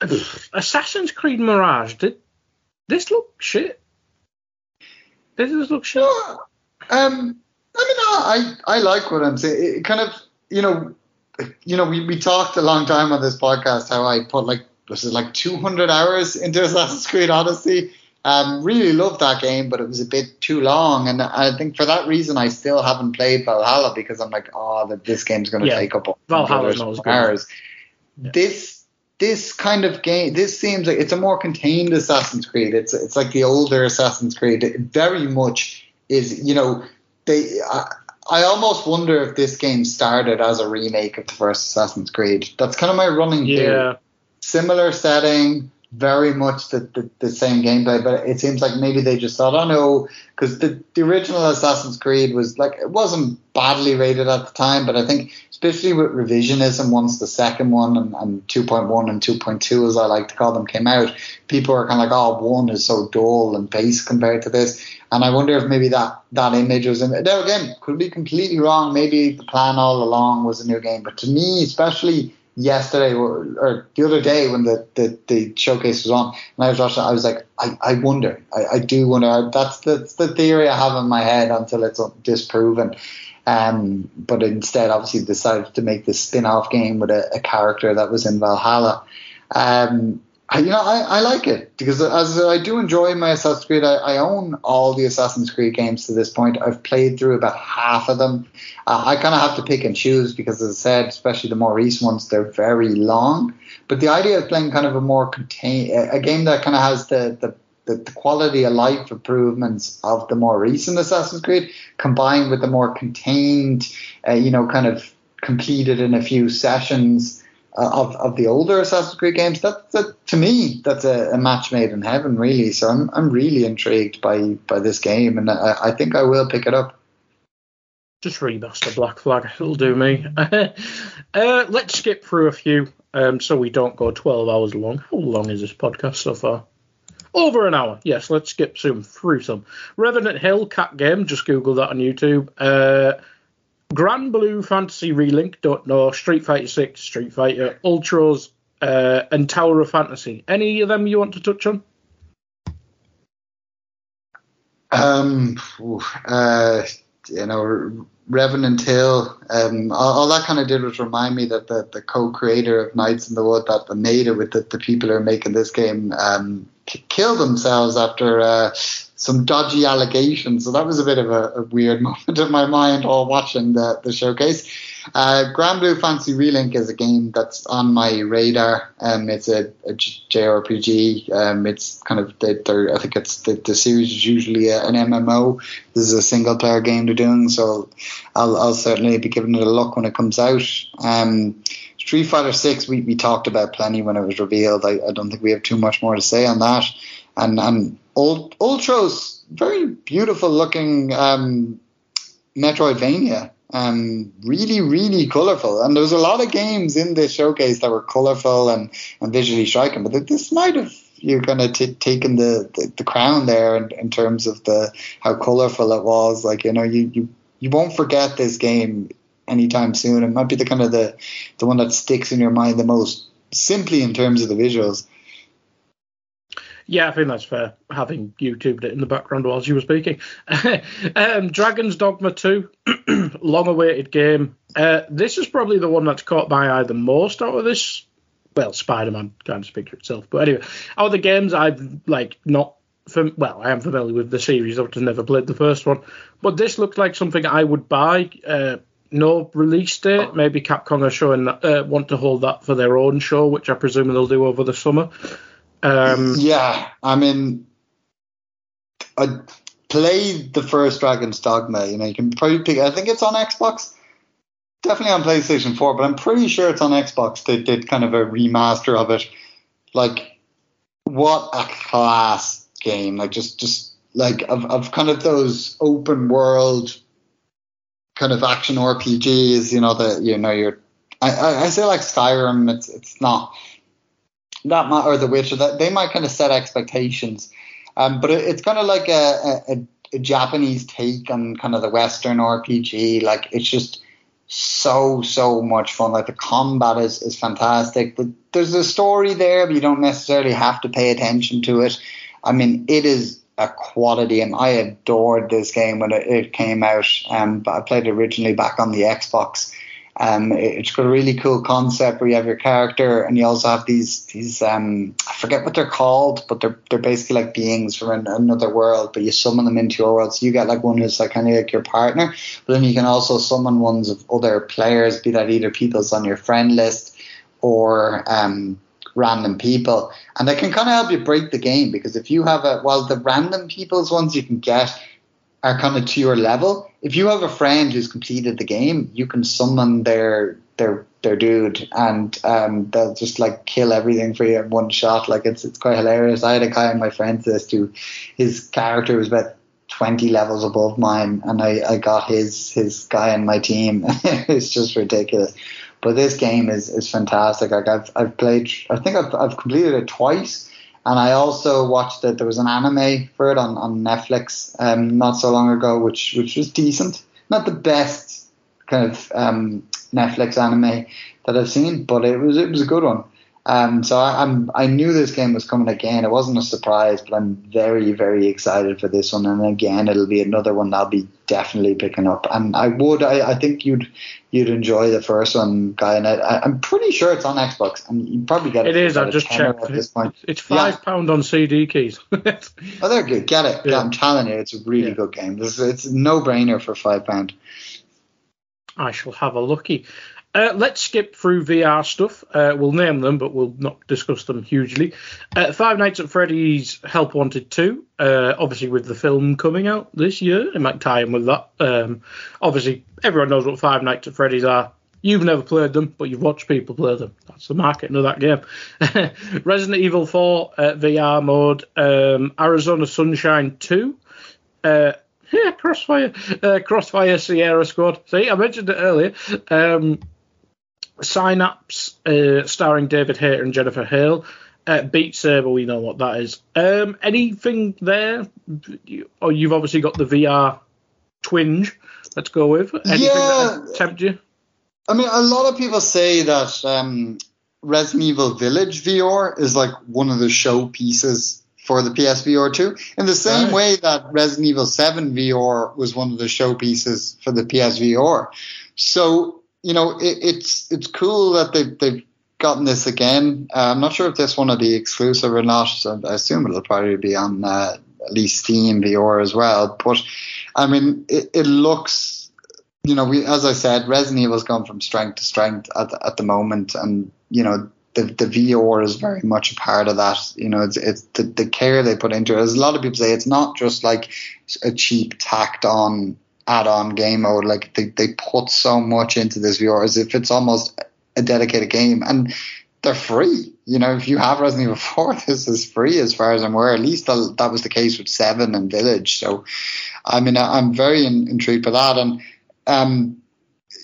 Assassin's Creed Mirage. Did this look shit? Did this look shit? No, um, I mean, I I like what I'm saying. It kind of, you know, you know, we, we talked a long time on this podcast how I put like this is like 200 hours into Assassin's Creed Odyssey. Um, really loved that game, but it was a bit too long, and I think for that reason I still haven't played Valhalla because I'm like, oh, that this game's going to Yeah, take up a Valhalla's hundred not as good. hours. Yeah. This this kind of game, this seems like it's a more contained Assassin's Creed. It's it's like the older Assassin's Creed. It very much is, you know, they. I, I almost wonder if this game started as a remake of the first Assassin's Creed. That's kind of my running theory Yeah. similar setting, very much the, the, the same gameplay, but it seems like maybe they just thought, oh no, because the, the original Assassin's Creed was like, it wasn't badly rated at the time, but I think especially with revisionism, once the second one and, and 2.1 and 2.2, as I like to call them, came out, people are kind of like, oh, one is so dull and base compared to this. And I wonder if maybe that, that image was in Now, again, could be completely wrong. Maybe the plan all along was a new game. But to me, especially yesterday or, the other day when the, the, the showcase was on and I was watching, I was like, I, I wonder. I, I do wonder. That's the, that's the theory I have in my head until it's disproven. Um, but instead, obviously, decided to make this spin off game with a, a character that was in Valhalla. Um, I, you know, I, I like it because as I do enjoy my Assassin's Creed, I, I own all the Assassin's Creed games to this point. I've played through about half of them. Uh, I kind of have to pick and choose because, as I said, especially the more recent ones, they're very long. But the idea of playing kind of a more contain a game that kind of has the, the the, the quality of life improvements of the more recent Assassin's Creed combined with the more contained, uh, you know, kind of completed in a few sessions of, of the older Assassin's Creed games. That, that to me, that's a, a match made in heaven, really. So I'm I'm really intrigued by by this game, and I, I think I will pick it up. Just remaster Black Flag. It'll do me. uh, let's skip through a few um, so we don't go 12 hours long. How long is this podcast so far? Over an hour. Yes, let's skip some through some. Revenant Hill cat game. Just Google that on YouTube. Uh, Granblue Fantasy Relink. Know. Street Fighter 6, Street Fighter, Ultros, uh, and Tower of Fantasy. Any of them you want to touch on? Um, uh, you know, Revenant Hill, um, all, all that kind of did was remind me that the, the co-creator of Night in the Woods, that the it with the, the people who are making this game, um, k- killed themselves after uh, some dodgy allegations. So that was a bit of a, a weird moment in my mind while watching the, the showcase. Uh, Granblue Fantasy Relink is a game that's on my radar. Um, it's a, a JRPG. Um, it's kind of the, I think it's the, the series is usually a, an MMO. This is a single player game they're doing, so I'll, I'll certainly be giving it a look when it comes out. Um, Street Fighter Six we, we talked about plenty when it was revealed. I, I don't think we have too much more to say on that. And and Ult- Ultros, very beautiful looking um, Metroidvania. Um, really, really colourful. And there was a lot of games in this showcase that were colourful and, and visually striking. But this might have you're kind of t- taken the, the, the crown there in, in terms of the how colourful it was. Like you know, you, you you won't forget this game anytime soon. It might be the kind of the the one that sticks in your mind the most, simply in terms of the visuals. Yeah, I think that's fair. Having YouTubed it in the background whilst you were speaking. um, Dragon's Dogma 2, long awaited game. Uh, this is probably the one that's caught my eye the most out of this. Well, Spider Man kind of speaks for itself. But anyway, out of the games I've like not. Fam- well, I am familiar with the series. I've just never played the first one. But this looks like something I would buy. Uh, no release date. Maybe Capcom are showing that, uh, want to hold that for their own show, which I presume they'll do over the summer. Um, yeah, I mean, I played the first Dragon's Dogma. You know, you can probably pick. I think it's on Xbox. Definitely on PlayStation 4, but I'm pretty sure it's on Xbox. They did kind of a remaster of it. Like, what a class game! Like, just just like of of kind of those open world kind of action RPGs. You know that you know you're. I, I, I say like Skyrim. It's it's not that or The Witcher. That they might kind of set expectations, um, but it, it's kind of like a, a, a Japanese take on kind of the Western RPG. Like it's just so so much fun. Like the combat is is fantastic. But there's a story there, but you don't necessarily have to pay attention to it. I mean, it is a quality, and I adored this game when it, it came out. Um, but I played it originally back on the Xbox. Um, it's got a really cool concept where you have your character, and you also have these these um, I forget what they're called, but they're they're basically like beings from an, another world. But you summon them into your world, so you get like one who's like kind of like your partner, but then you can also summon ones of other players, be that either people's on your friend list or um, random people, and they can kind of help you break the game because if you have a well, the random people's ones you can get are kind of to your level. If you have a friend who's completed the game, you can summon their their their dude, and um, they'll just like kill everything for you in one shot. Like it's it's quite hilarious. I had a guy in my friends list who his character was about twenty levels above mine, and I, I got his his guy in my team. it's just ridiculous. But this game is is fantastic. Like I've I've played. I think I've I've completed it twice and I also watched that there was an anime for it on, on Netflix um, not so long ago, which which was decent. Not the best kind of um, Netflix anime that I've seen, but it was it was a good one. Um, so I, am I knew this game was coming again. It wasn't a surprise, but I'm very very excited for this one. And again, it'll be another one that I'll be definitely picking up. And I would I, I think you'd you'd enjoy the first one, guy. And I, am pretty sure it's on Xbox, and you probably get it. It is. I just checked. At this point. It's five yeah. pound on CD keys. oh, they're good. Get it. Yeah. I'm telling you, it's a really yeah. good game. It's, it's no brainer for five pound. I shall have a looky. Uh, let's skip through VR stuff. Uh, we'll name them, but we'll not discuss them hugely. Uh, Five Nights at Freddy's Help Wanted 2, uh, obviously with the film coming out this year, it might tie in with that. Um, obviously, everyone knows what Five Nights at Freddy's are. You've never played them, but you've watched people play them. That's the marketing of that game. Resident Evil 4 uh, VR mode, um, Arizona Sunshine 2. Uh, yeah, Crossfire, uh, Crossfire Sierra Squad. See, I mentioned it earlier. Um, Synapse, uh, starring David Hayter and Jennifer Hale. Uh, Beat Saber, we know what that is. Um, anything there? Oh, you've obviously got the VR twinge. Let's go with anything yeah. that tempt you. I mean, a lot of people say that um, Resident Evil Village VR is like one of the showpieces for the PSVR 2, in the same right. way that Resident Evil 7 VR was one of the showpieces for the PSVR. So you know, it, it's it's cool that they they've gotten this again. Uh, I'm not sure if this one will be exclusive or not. I assume it'll probably be on uh, at least Steam VR as well. But I mean, it, it looks, you know, we as I said, Resident Evil's gone from strength to strength at the, at the moment, and you know. The, the VR is very much a part of that. You know, it's, it's the, the care they put into it. As a lot of people say, it's not just like a cheap tacked on add-on game mode. Like they, they put so much into this VR as if it's almost a dedicated game, and they're free. You know, if you have Resident Evil 4, this is free as far as I'm aware. At least that was the case with Seven and Village. So, I mean, I'm very in, intrigued by that. And um,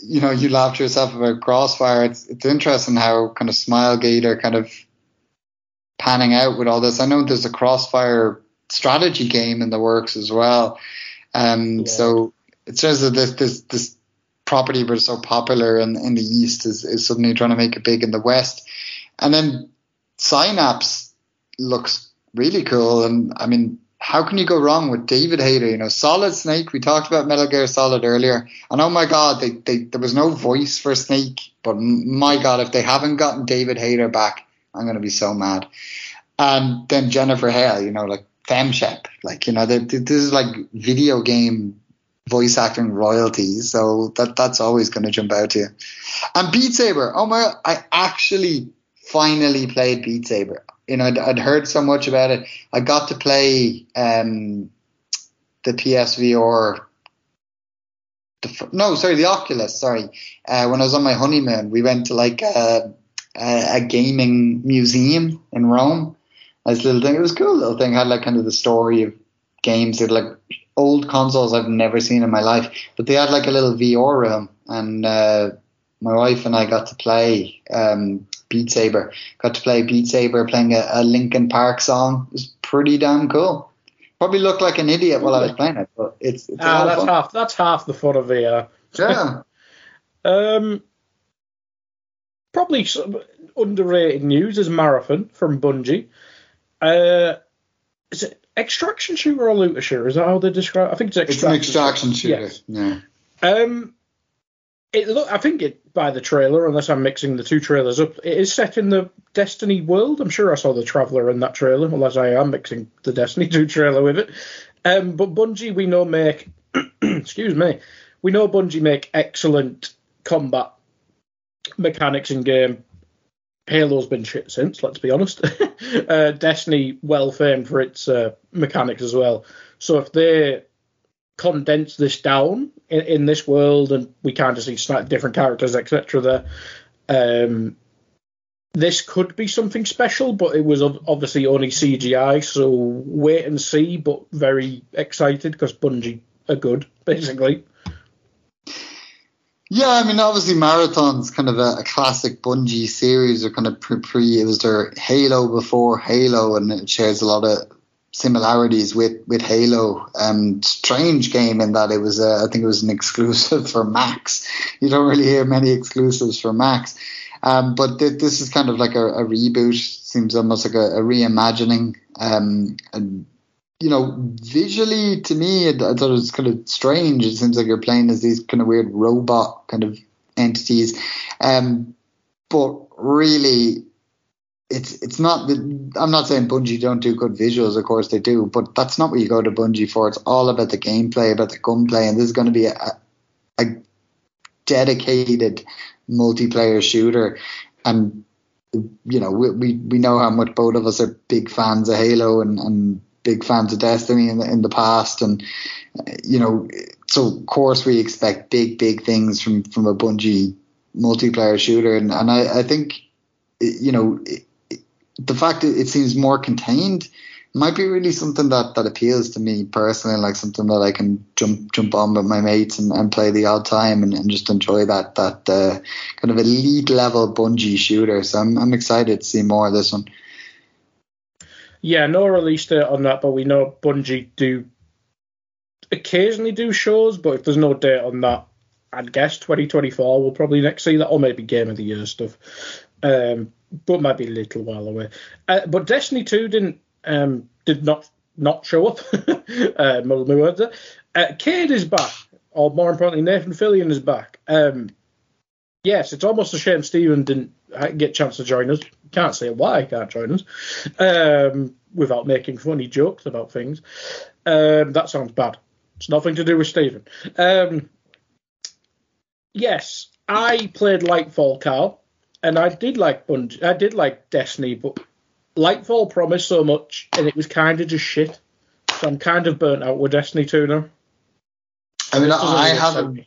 you know, you laughed to yourself about Crossfire. It's it's interesting how kind of Smilegate are kind of panning out with all this. I know there's a Crossfire strategy game in the works as well. Um, yeah. so it says that this this this property was so popular in, in the east is, is suddenly trying to make it big in the west. And then Synapse looks really cool. And I mean, how can you go wrong with David Hayter? You know, Solid Snake. We talked about Metal Gear Solid earlier, and oh my God, they, they there was no voice for Snake. But my God, if they haven't gotten David Hayter back, I'm going to be so mad. And then Jennifer Hale, you know, like FemShep, like you know, they, this is like video game voice acting royalties, so that that's always going to jump out to you. And Beat Saber, oh my! I actually finally played Beat Saber. You know, I'd, I'd heard so much about it. I got to play um, the PSVR. The, no, sorry, the Oculus. Sorry, uh, when I was on my honeymoon, we went to like a, a, a gaming museum in Rome. This little thing. It was cool little thing. It had like kind of the story of games. It like old consoles I've never seen in my life. But they had like a little VR room, and uh, my wife and I got to play um, Beat Saber. Got to play Beat Saber playing a, a Linkin Park song. It was pretty damn cool. Probably looked like an idiot while I was playing it, but it's, it's ah, that's fun. half that's half the fun of VR. Yeah. um, probably some underrated news is Marathon from Bungie. Uh, is it extraction shooter or looter shooter? Is that how they describe? I think it's extraction. It's an extraction shooter. Yes. Yeah. Um, it look. I think it by the trailer, unless I'm mixing the two trailers up. It is set in the Destiny world. I'm sure I saw the Traveler in that trailer, unless I am mixing the Destiny 2 trailer with it. Um, but Bungie, we know make. excuse me. We know Bungie make excellent combat mechanics in game. Halo's been shit since, let's be honest. uh, Destiny, well famed for its uh, mechanics as well. So if they condense this down in, in, this world and we kind of see different characters, etc., there, um, this could be something special, but it was obviously only CGI, so wait and see, but very excited because Bungie are good, basically. Yeah, I mean, obviously, Marathon's kind of a, a classic Bungie series, or kind of pre, pre. It was their Halo before Halo, and it shares a lot of similarities with with Halo. Um, strange game in that it was, a, I think, it was an exclusive for Macs. You don't really hear many exclusives for Macs. Um, but th- this is kind of like a, a reboot. Seems almost like a, a reimagining. Um, and you know, visually to me, I thought it was kind of strange. It seems like you're playing as these kind of weird robot kind of entities. Um, but really, it's it's not. The, I'm not saying Bungie don't do good visuals. Of course they do, but that's not what you go to Bungie for. It's all about the gameplay, about the gunplay, and this is going to be a, a dedicated multiplayer shooter. And you know, we, we we know how much both of us are big fans of Halo and, and big fans of Destiny in the, in the past, and you know, so of course we expect big, big things from from a Bungie multiplayer shooter, and and I, I think, you know, it, it, the fact that it seems more contained might be really something that, that appeals to me personally, like something that I can jump jump on with my mates and, and play the odd time and, and just enjoy that that uh, kind of elite level Bungie shooter. So I'm I'm excited to see more of this one. Yeah, no release date on that, but we know Bungie do occasionally do shows, but if there's no date on that, I'd guess 2024 we'll probably next see that, or maybe Game of the Year stuff. Um, but might be a little while away. Uh, but Destiny 2 didn't um, did not not show up. uh, my words there. Uh, Cayde is back, or more importantly, Nathan Fillion is back. Um, yes, it's almost a shame Stephen didn't get a chance to join us. Can't say why he can't join us um, without making funny jokes about things. Um, that sounds bad. It's nothing to do with Stephen. Um, yes, I played Lightfall, Carl, and I did like Bungie. I did like Destiny, but Lightfall promised so much, and it was kind of just shit. So I'm kind of burnt out with Destiny 2 now. I mean, I haven't.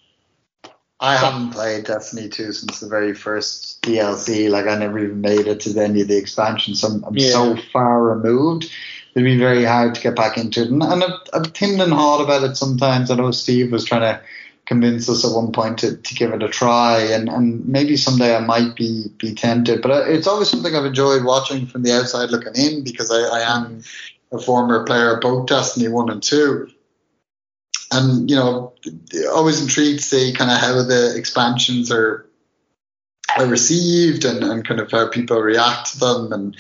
I haven't played Destiny 2 since the very first DLC. Like, I never even made it to any of the expansions. So I'm, I'm yeah. so far removed. It'd be very hard to get back into it. And, and I've, I've timmed and hawed about it sometimes. I know Steve was trying to convince us at one point to, to give it a try. And, and maybe someday I might be, be tempted. But uh, it's always something I've enjoyed watching from the outside looking in because I, I am mm. a former player of both Destiny 1 and 2 and you know, always intrigued to see kind of how the expansions are are received and, and kind of how people react to them. And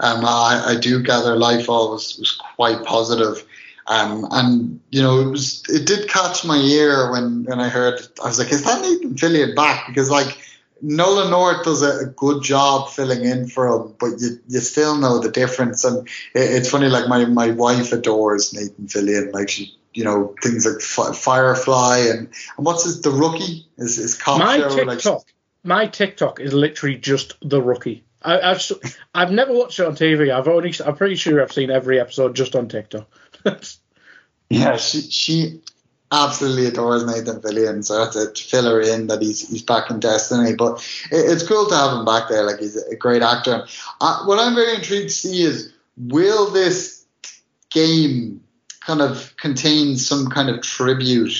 um, I, I do gather Lightfall was, was quite positive. Um, and you know, it was it did catch my ear when when I heard. I was like, "Is that Nathan Fillion back?" Because like Nolan North does a, a, good job filling in for him, but you you still know the difference. And it, it's funny, like my my wife adores Nathan Fillion, like she. You know things like Firefly and, and what's his the rookie is is cop my show TikTok, like my TikTok is literally just the rookie. I, have I've never watched it on TV. I've only I'm pretty sure I've seen every episode just on TikTok. yeah, she she absolutely adores Nathan Fillion, so that's to fill her in that he's he's back in Destiny. But it, it's cool to have him back there. Like he's a great actor. Uh, what I'm very intrigued to see is will this game kind of contain some kind of tribute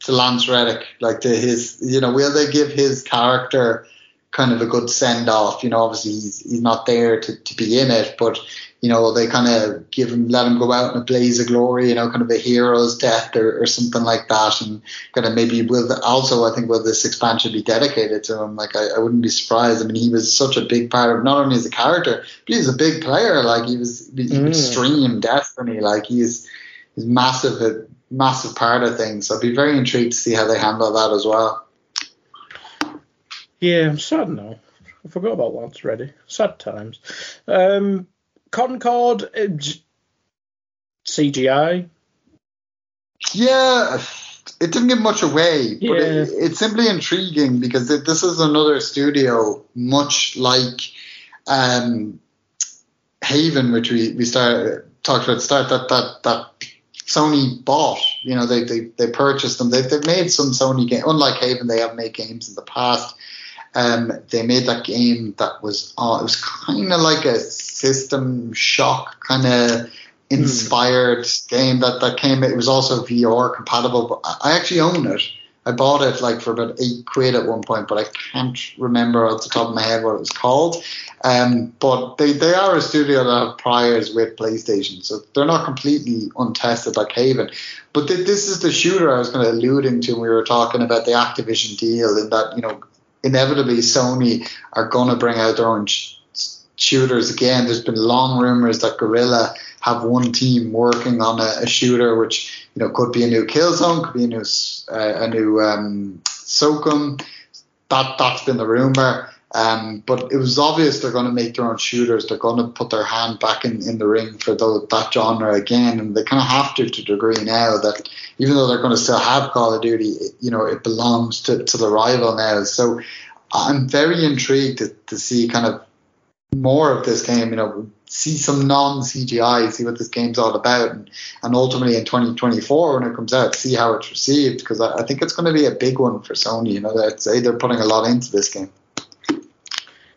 to Lance Reddick, like to his, you know, will they give his character kind of a good send off? You know, obviously he's he's not there to, to be in it, but you know, they kind of give him, let him go out in a blaze of glory, you know, kind of a hero's death or, or something like that. And kind of maybe will, also, I think, will this expansion be dedicated to him? Like, I, I wouldn't be surprised. I mean, he was such a big part of, not only as a character, but he was a big player. Like, he was, he mm. was stream Destiny. Like, he's, he's massive, a massive part of things. So I'd be very intrigued to see how they handle that as well. Yeah, I'm sad now. I forgot about Lance Reddy. Sad times. Um, Concord uh, CGI. Yeah, it didn't give much away, but yeah. it, it's simply intriguing because it, this is another studio, much like um, Haven, which we we started talked about start that that that Sony bought. You know, they they, they purchased them. They've, they've made some Sony game. Unlike Haven, they have made games in the past. Um, they made that game that was uh, it was kind of like a System Shock kind of inspired mm. game that that came. It was also VR compatible. But I actually own it. I bought it like for about eight quid at one point, but I can't remember off the top of my head what it was called. Um, but they, they are a studio that have priors with PlayStation, so they're not completely untested like Haven. But th- this is the shooter I was kind of alluding to when we were talking about the Activision deal, in that you know inevitably Sony are going to bring out their own sh- shooters again. There's been long rumors that Guerrilla have one team working on a, a shooter, which you know could be a new Killzone, could be a new uh, a new um, SOCOM. That that's been the rumor. Um, but it was obvious they're going to make their own shooters. They're going to put their hand back in, in the ring for the, that genre again, and they kind of have to to degree now that even though they're going to still have Call of Duty, it, you know, it belongs to, to the rival now. So I'm very intrigued to, to see kind of more of this game, you know, see some non CGI, see what this game's all about, and, and ultimately in 2024 when it comes out, see how it's received because I, I, think it's going to be a big one for Sony. You know, that say they're putting a lot into this game.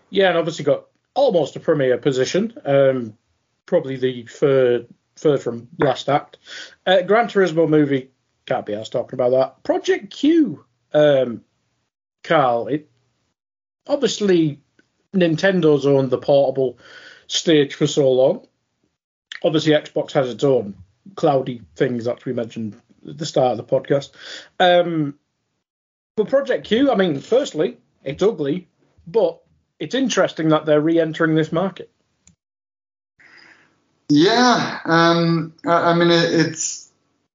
Yeah, and obviously got almost a premier position, um, probably the third third from last act. Uh, Gran Turismo movie can't be asked talking about that. Project Q, um, Carl, it obviously Nintendo's owned the portable stage for so long. Obviously, Xbox has its own cloudy things that we mentioned at the start of the podcast. Um, but Project Q, I mean, firstly, it's ugly, but it's interesting that they're re-entering this market. Yeah, um, I, I, mean, it, it's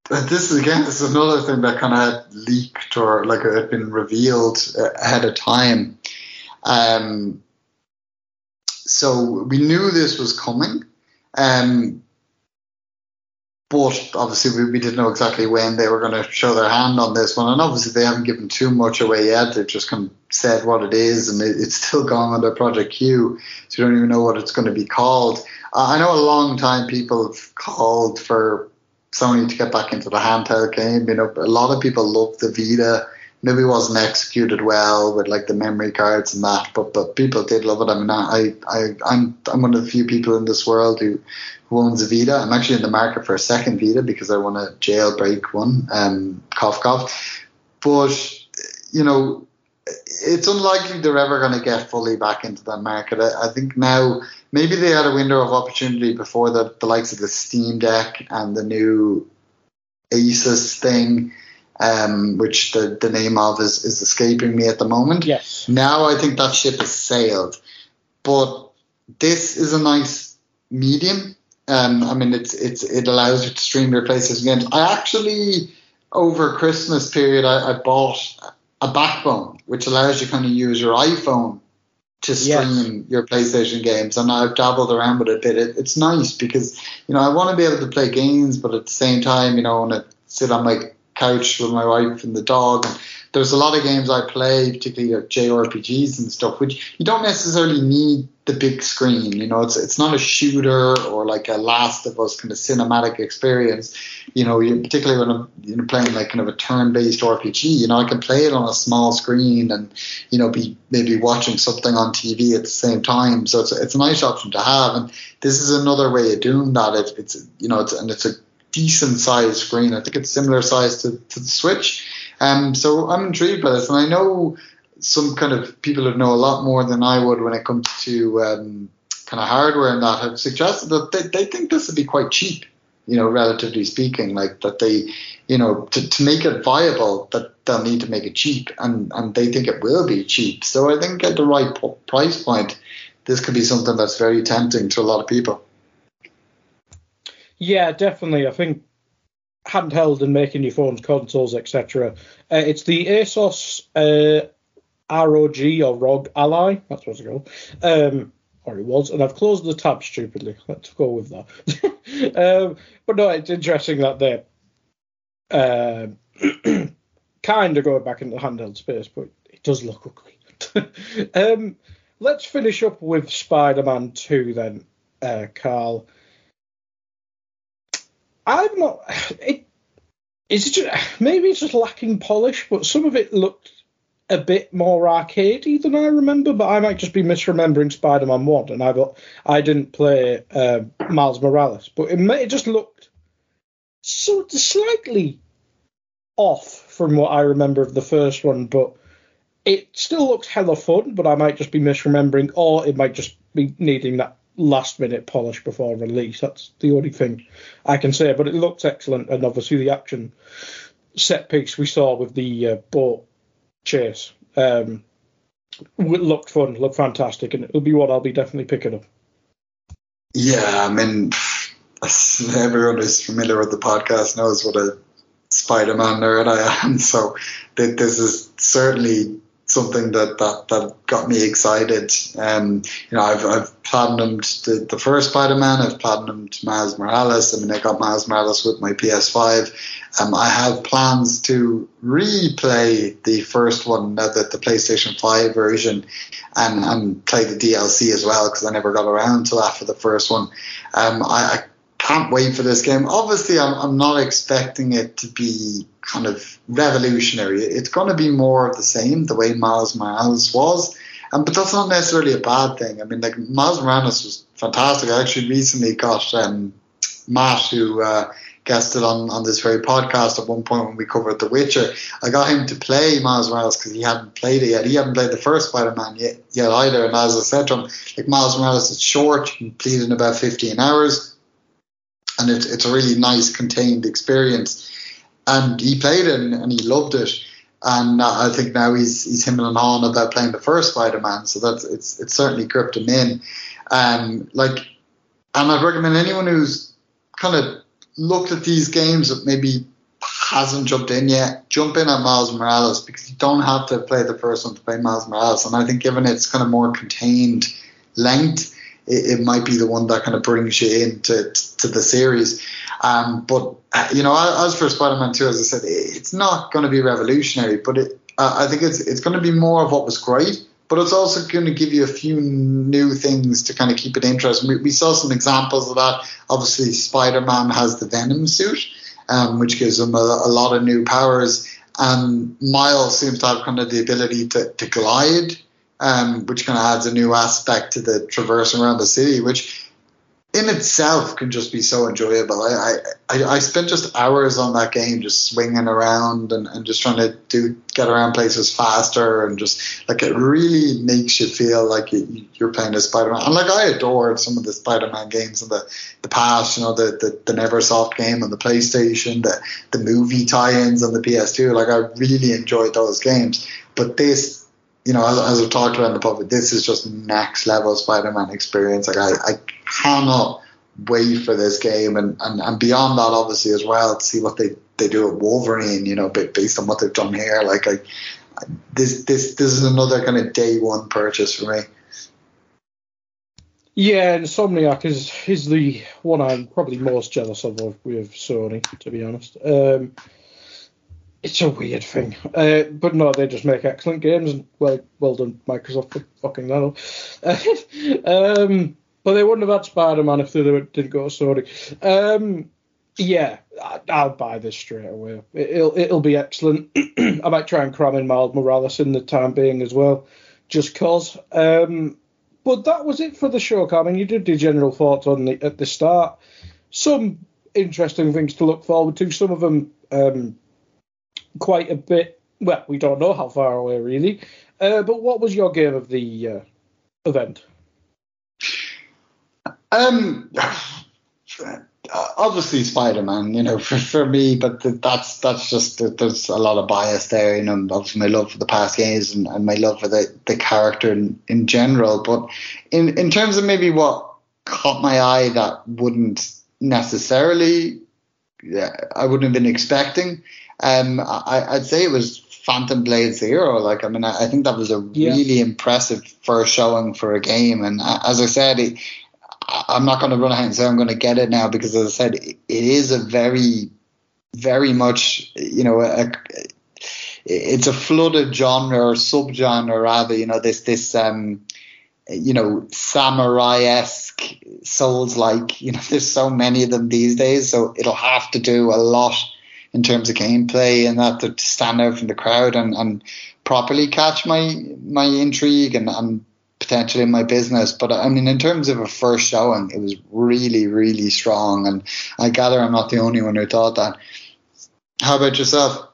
this is again, this is another thing that kind of had leaked or like had been revealed ahead of time. Um, so we knew this was coming. Um, but obviously we, we, didn't know exactly when they were going to show their hand on this one, and obviously they haven't given too much away yet. They've just kind of said what it is, and it, it's still going under Project Q, so you don't even know what it's going to be called. Uh, I know a long time people have called for Sony to get back into the handheld game. You know, a lot of people love the Vita maybe wasn't executed well with like the memory cards and that, but but people did love it. I mean, I I I'm I'm one of the few people in this world who who owns a Vita. I'm actually in the market for a second Vita because I want to jailbreak one. Um, cough cough. But you know, it's unlikely they're ever going to get fully back into that market. I, I, think now maybe they had a window of opportunity before the, the likes of the Steam Deck and the new Asus thing um, which the, the name of is, is escaping me at the moment. Yes. Now I think that ship has sailed. But this is a nice medium. Um, I mean, it's it's it allows you to stream your PlayStation games. I actually over Christmas period I, I bought a backbone, which allows you kind of use your iPhone to stream yes. your PlayStation games. And I've dabbled around with it a bit. It, it's nice because you know I want to be able to play games, but at the same time, you know, I want to sit on my couch with my wife and the dog and there's a lot of games I play, particularly like JRPGs and stuff, which you don't necessarily need the big screen. You know, it's it's not a shooter or like a Last of Us kind of cinematic experience. You know, you, particularly when I'm you know, playing like kind of a turn-based RPG. You know, I can play it on a small screen and you know be maybe watching something on TV at the same time. So it's it's a nice option to have, and this is another way of doing that. It, it's you know, it's and it's a decent sized screen. I think it's similar size to, to the Switch. Um, so I'm intrigued by this, and I know some kind of people who know a lot more than I would when it comes to um, kind of hardware and that have suggested that they, they think this would be quite cheap, you know, relatively speaking, like that they, you know, to, to make it viable, that they'll need to make it cheap, and, and they think it will be cheap. So I think at the right price point, this could be something that's very tempting to a lot of people. Yeah, definitely. I think handheld and making your phones consoles, etc. Uh, it's the Asus uh, ROG or ROG Ally. That's what it's called. Um, or it was, and I've closed the tab stupidly. Let's go with that. um, but no, it's interesting that they're uh, kind of going back into the handheld space, but it does look ugly. um, let's finish up with Spider-Man 2 then, uh, Carl. I've not. It is it just, maybe it's just lacking polish, but some of it looked a bit more arcadey than I remember. But I might just be misremembering Spider-Man One, and I got I didn't play uh, Miles Morales, but it, it just looked slightly off from what I remember of the first one, but it still looks hella fun. But I might just be misremembering, or it might just be needing that last minute polish before release. That's the only thing I can say. But it looks excellent, and obviously the action set piece we saw with the uh, boat chase um, looked fun, looked fantastic, and it'll be what I'll be definitely picking up. Yeah, I mean, everyone who's familiar with the podcast knows what a Spider-Man nerd I am, so this is certainly something that, that, that got me excited. Um, you know, I've, I've platinumed the, the first Spider-Man. I've platinumed Miles Morales. I mean, I got Miles Morales with my PS5. Um, I have plans to replay the first one, uh, the, the PlayStation 5 version, and, and play the DLC as well because I never got around to that for the first one. Um, I, I can't wait for this game. Obviously, I'm, I'm not expecting it to be kind of revolutionary. It's going to be more of the same, the way Miles Morales was. Um, but that's not necessarily a bad thing. I mean, like Miles Morales was fantastic. I actually recently got um, Matt, who uh, guested on, on this very podcast at one point when we covered The Witcher. I got him to play Miles Morales because he hadn't played it yet. He hadn't played the first Spider-Man yet, yet either. And as I said to him, like Miles Morales is short, you can complete in about 15 hours, and it, it's a really nice contained experience. And he played it and, and he loved it and uh, I think now he's he's him and on about playing the first Spider-Man, so that's it's it's certainly gripped him in. Um, like, and I'd recommend anyone who's kind of looked at these games that maybe hasn't jumped in yet, jump in at Miles Morales because you don't have to play the first one to play Miles Morales, and I think given its kind of more contained length, it, it might be the one that kind of brings you into to the series. Um, but uh, you know, as for Spider-Man 2, as I said, it's not going to be revolutionary, but it, I think it's it's going to be more of what was great. But it's also going to give you a few new things to kind of keep it interesting. We, we saw some examples of that. Obviously, Spider-Man has the Venom suit, um, which gives him a, a, lot of new powers. And Miles seems to have kind of the ability to, to glide, um, which kind of adds a new aspect to the traversing around the city, which in itself can just be so enjoyable. I, I, I spent just hours on that game, just swinging around and, and just trying to do get around places faster and just like it really makes you feel like you, are playing a Spider-Man. And like I adored some of the Spider-Man games in the, the past, you know, the, the, the Neversoft game on the PlayStation, the, the movie tie-ins on the PS2. Like I really enjoyed those games. But this you know, as, as I've talked about in the public, this is just next level Spider-Man experience. Like I, I cannot wait for this game, and, and, and beyond that, obviously as well, to see what they, they do at Wolverine. You know, based on what they've done here. Like I, this this this is another kind of day one purchase for me. Yeah, Insomniac is is the one I'm probably most jealous of with Sony, to be honest. Um, it's a weird thing, uh, but no, they just make excellent games, and well, well done, Microsoft, for fucking that up. um, but they wouldn't have had Spider-Man if they didn't go to Sony. Um, yeah, I'll buy this straight away. It'll it'll be excellent. I might try and cram in Miles Morales in the time being as well, just cause. Um, but that was it for the show, Carmen. You did do general thoughts on the at the start. Some interesting things to look forward to. Some of them um, quite a bit. Well, we don't know how far away really. Uh, but what was your game of the uh, event? Um, obviously Spider-Man, you know, for, for me, but that's that's just there's a lot of bias there, you know, obviously my love for the past games and, and my love for the, the character in, in general. But in in terms of maybe what caught my eye that wouldn't necessarily, I wouldn't have been expecting. Um, I, I'd say it was Phantom Blade Zero. Like, I mean, I, I think that was a yeah. really impressive first showing for a game. And uh, as I said, it, I'm not going to run ahead and say I'm going to get it now because, as I said, it is a very, very much, you know, a, it's a flooded genre or subgenre rather. You know, this this um, you know, samurai esque souls like. You know, there's so many of them these days, so it'll have to do a lot in terms of gameplay and that to stand out from the crowd and, and properly catch my my intrigue and, and potentially my business. But I mean, in terms of a first showing, it was really, really strong. And I gather I'm not the only one who thought that. How about yourself?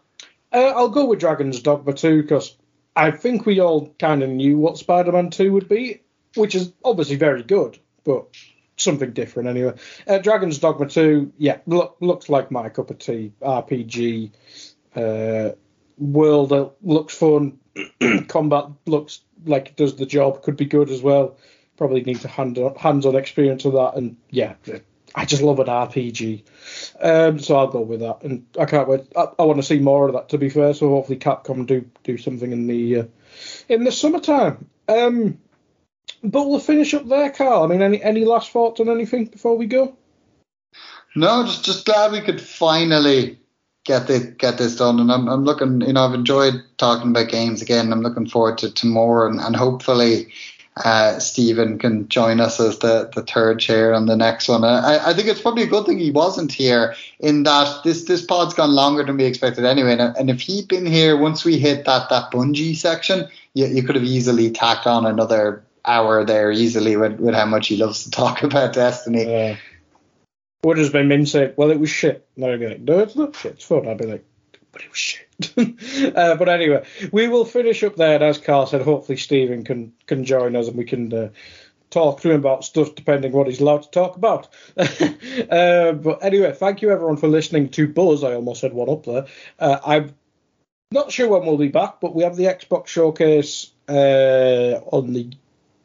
Uh, I'll go with Dragon's Dogma 2 because I think we all kind of knew what Spider Man 2 would be, which is obviously very good, but something different anyway. Uh, Dragon's Dogma 2, yeah, look, looks like my cup of tea. RPG, uh, world looks fun, combat looks like it does the job, could be good as well. Probably need to hand hands-on experience of that, and yeah, I just love an RPG. Um, so I'll go with that, and I can't wait. I, I want to see more of that. To be fair, so hopefully Capcom do do something in the uh, in the summertime. Um, but we'll finish up there, Carl. I mean, any any last thoughts on anything before we go? No, just just glad we could finally get this get this done. And I'm I'm looking, you know, I've enjoyed talking about games again. I'm looking forward to, to more, and, and hopefully. Uh, Stephen can join us as the, the third chair on the next one. I, I think it's probably a good thing he wasn't here in that this this pod's gone longer than we expected anyway. And, and if he'd been here once we hit that that Bungie section, you, you could have easily tacked on another hour there easily with, with how much he loves to talk about Destiny. Yeah. What has been say? Well, it was shit. No, I'd be like, no, it's not shit. It's fun. I'd be like, but it was shit. uh, but anyway, we will finish up there. And as Carl said, hopefully Stephen can can join us and we can uh, talk to him about stuff depending what he's allowed to talk about. uh, but anyway, thank you everyone for listening to Buzz. I almost said 1Up there. Uh, I'm not sure when we'll be back, but we have the Xbox showcase uh, on the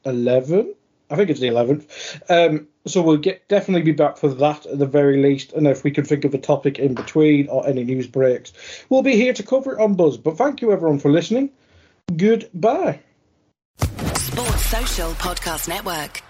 11th. I think it's the 11th. Um, so we'll get definitely be back for that at the very least. And if we can think of a topic in between or any news breaks, we'll be here to cover it on Buzz. But thank you everyone for listening. Goodbye. Sports Social Podcast Network.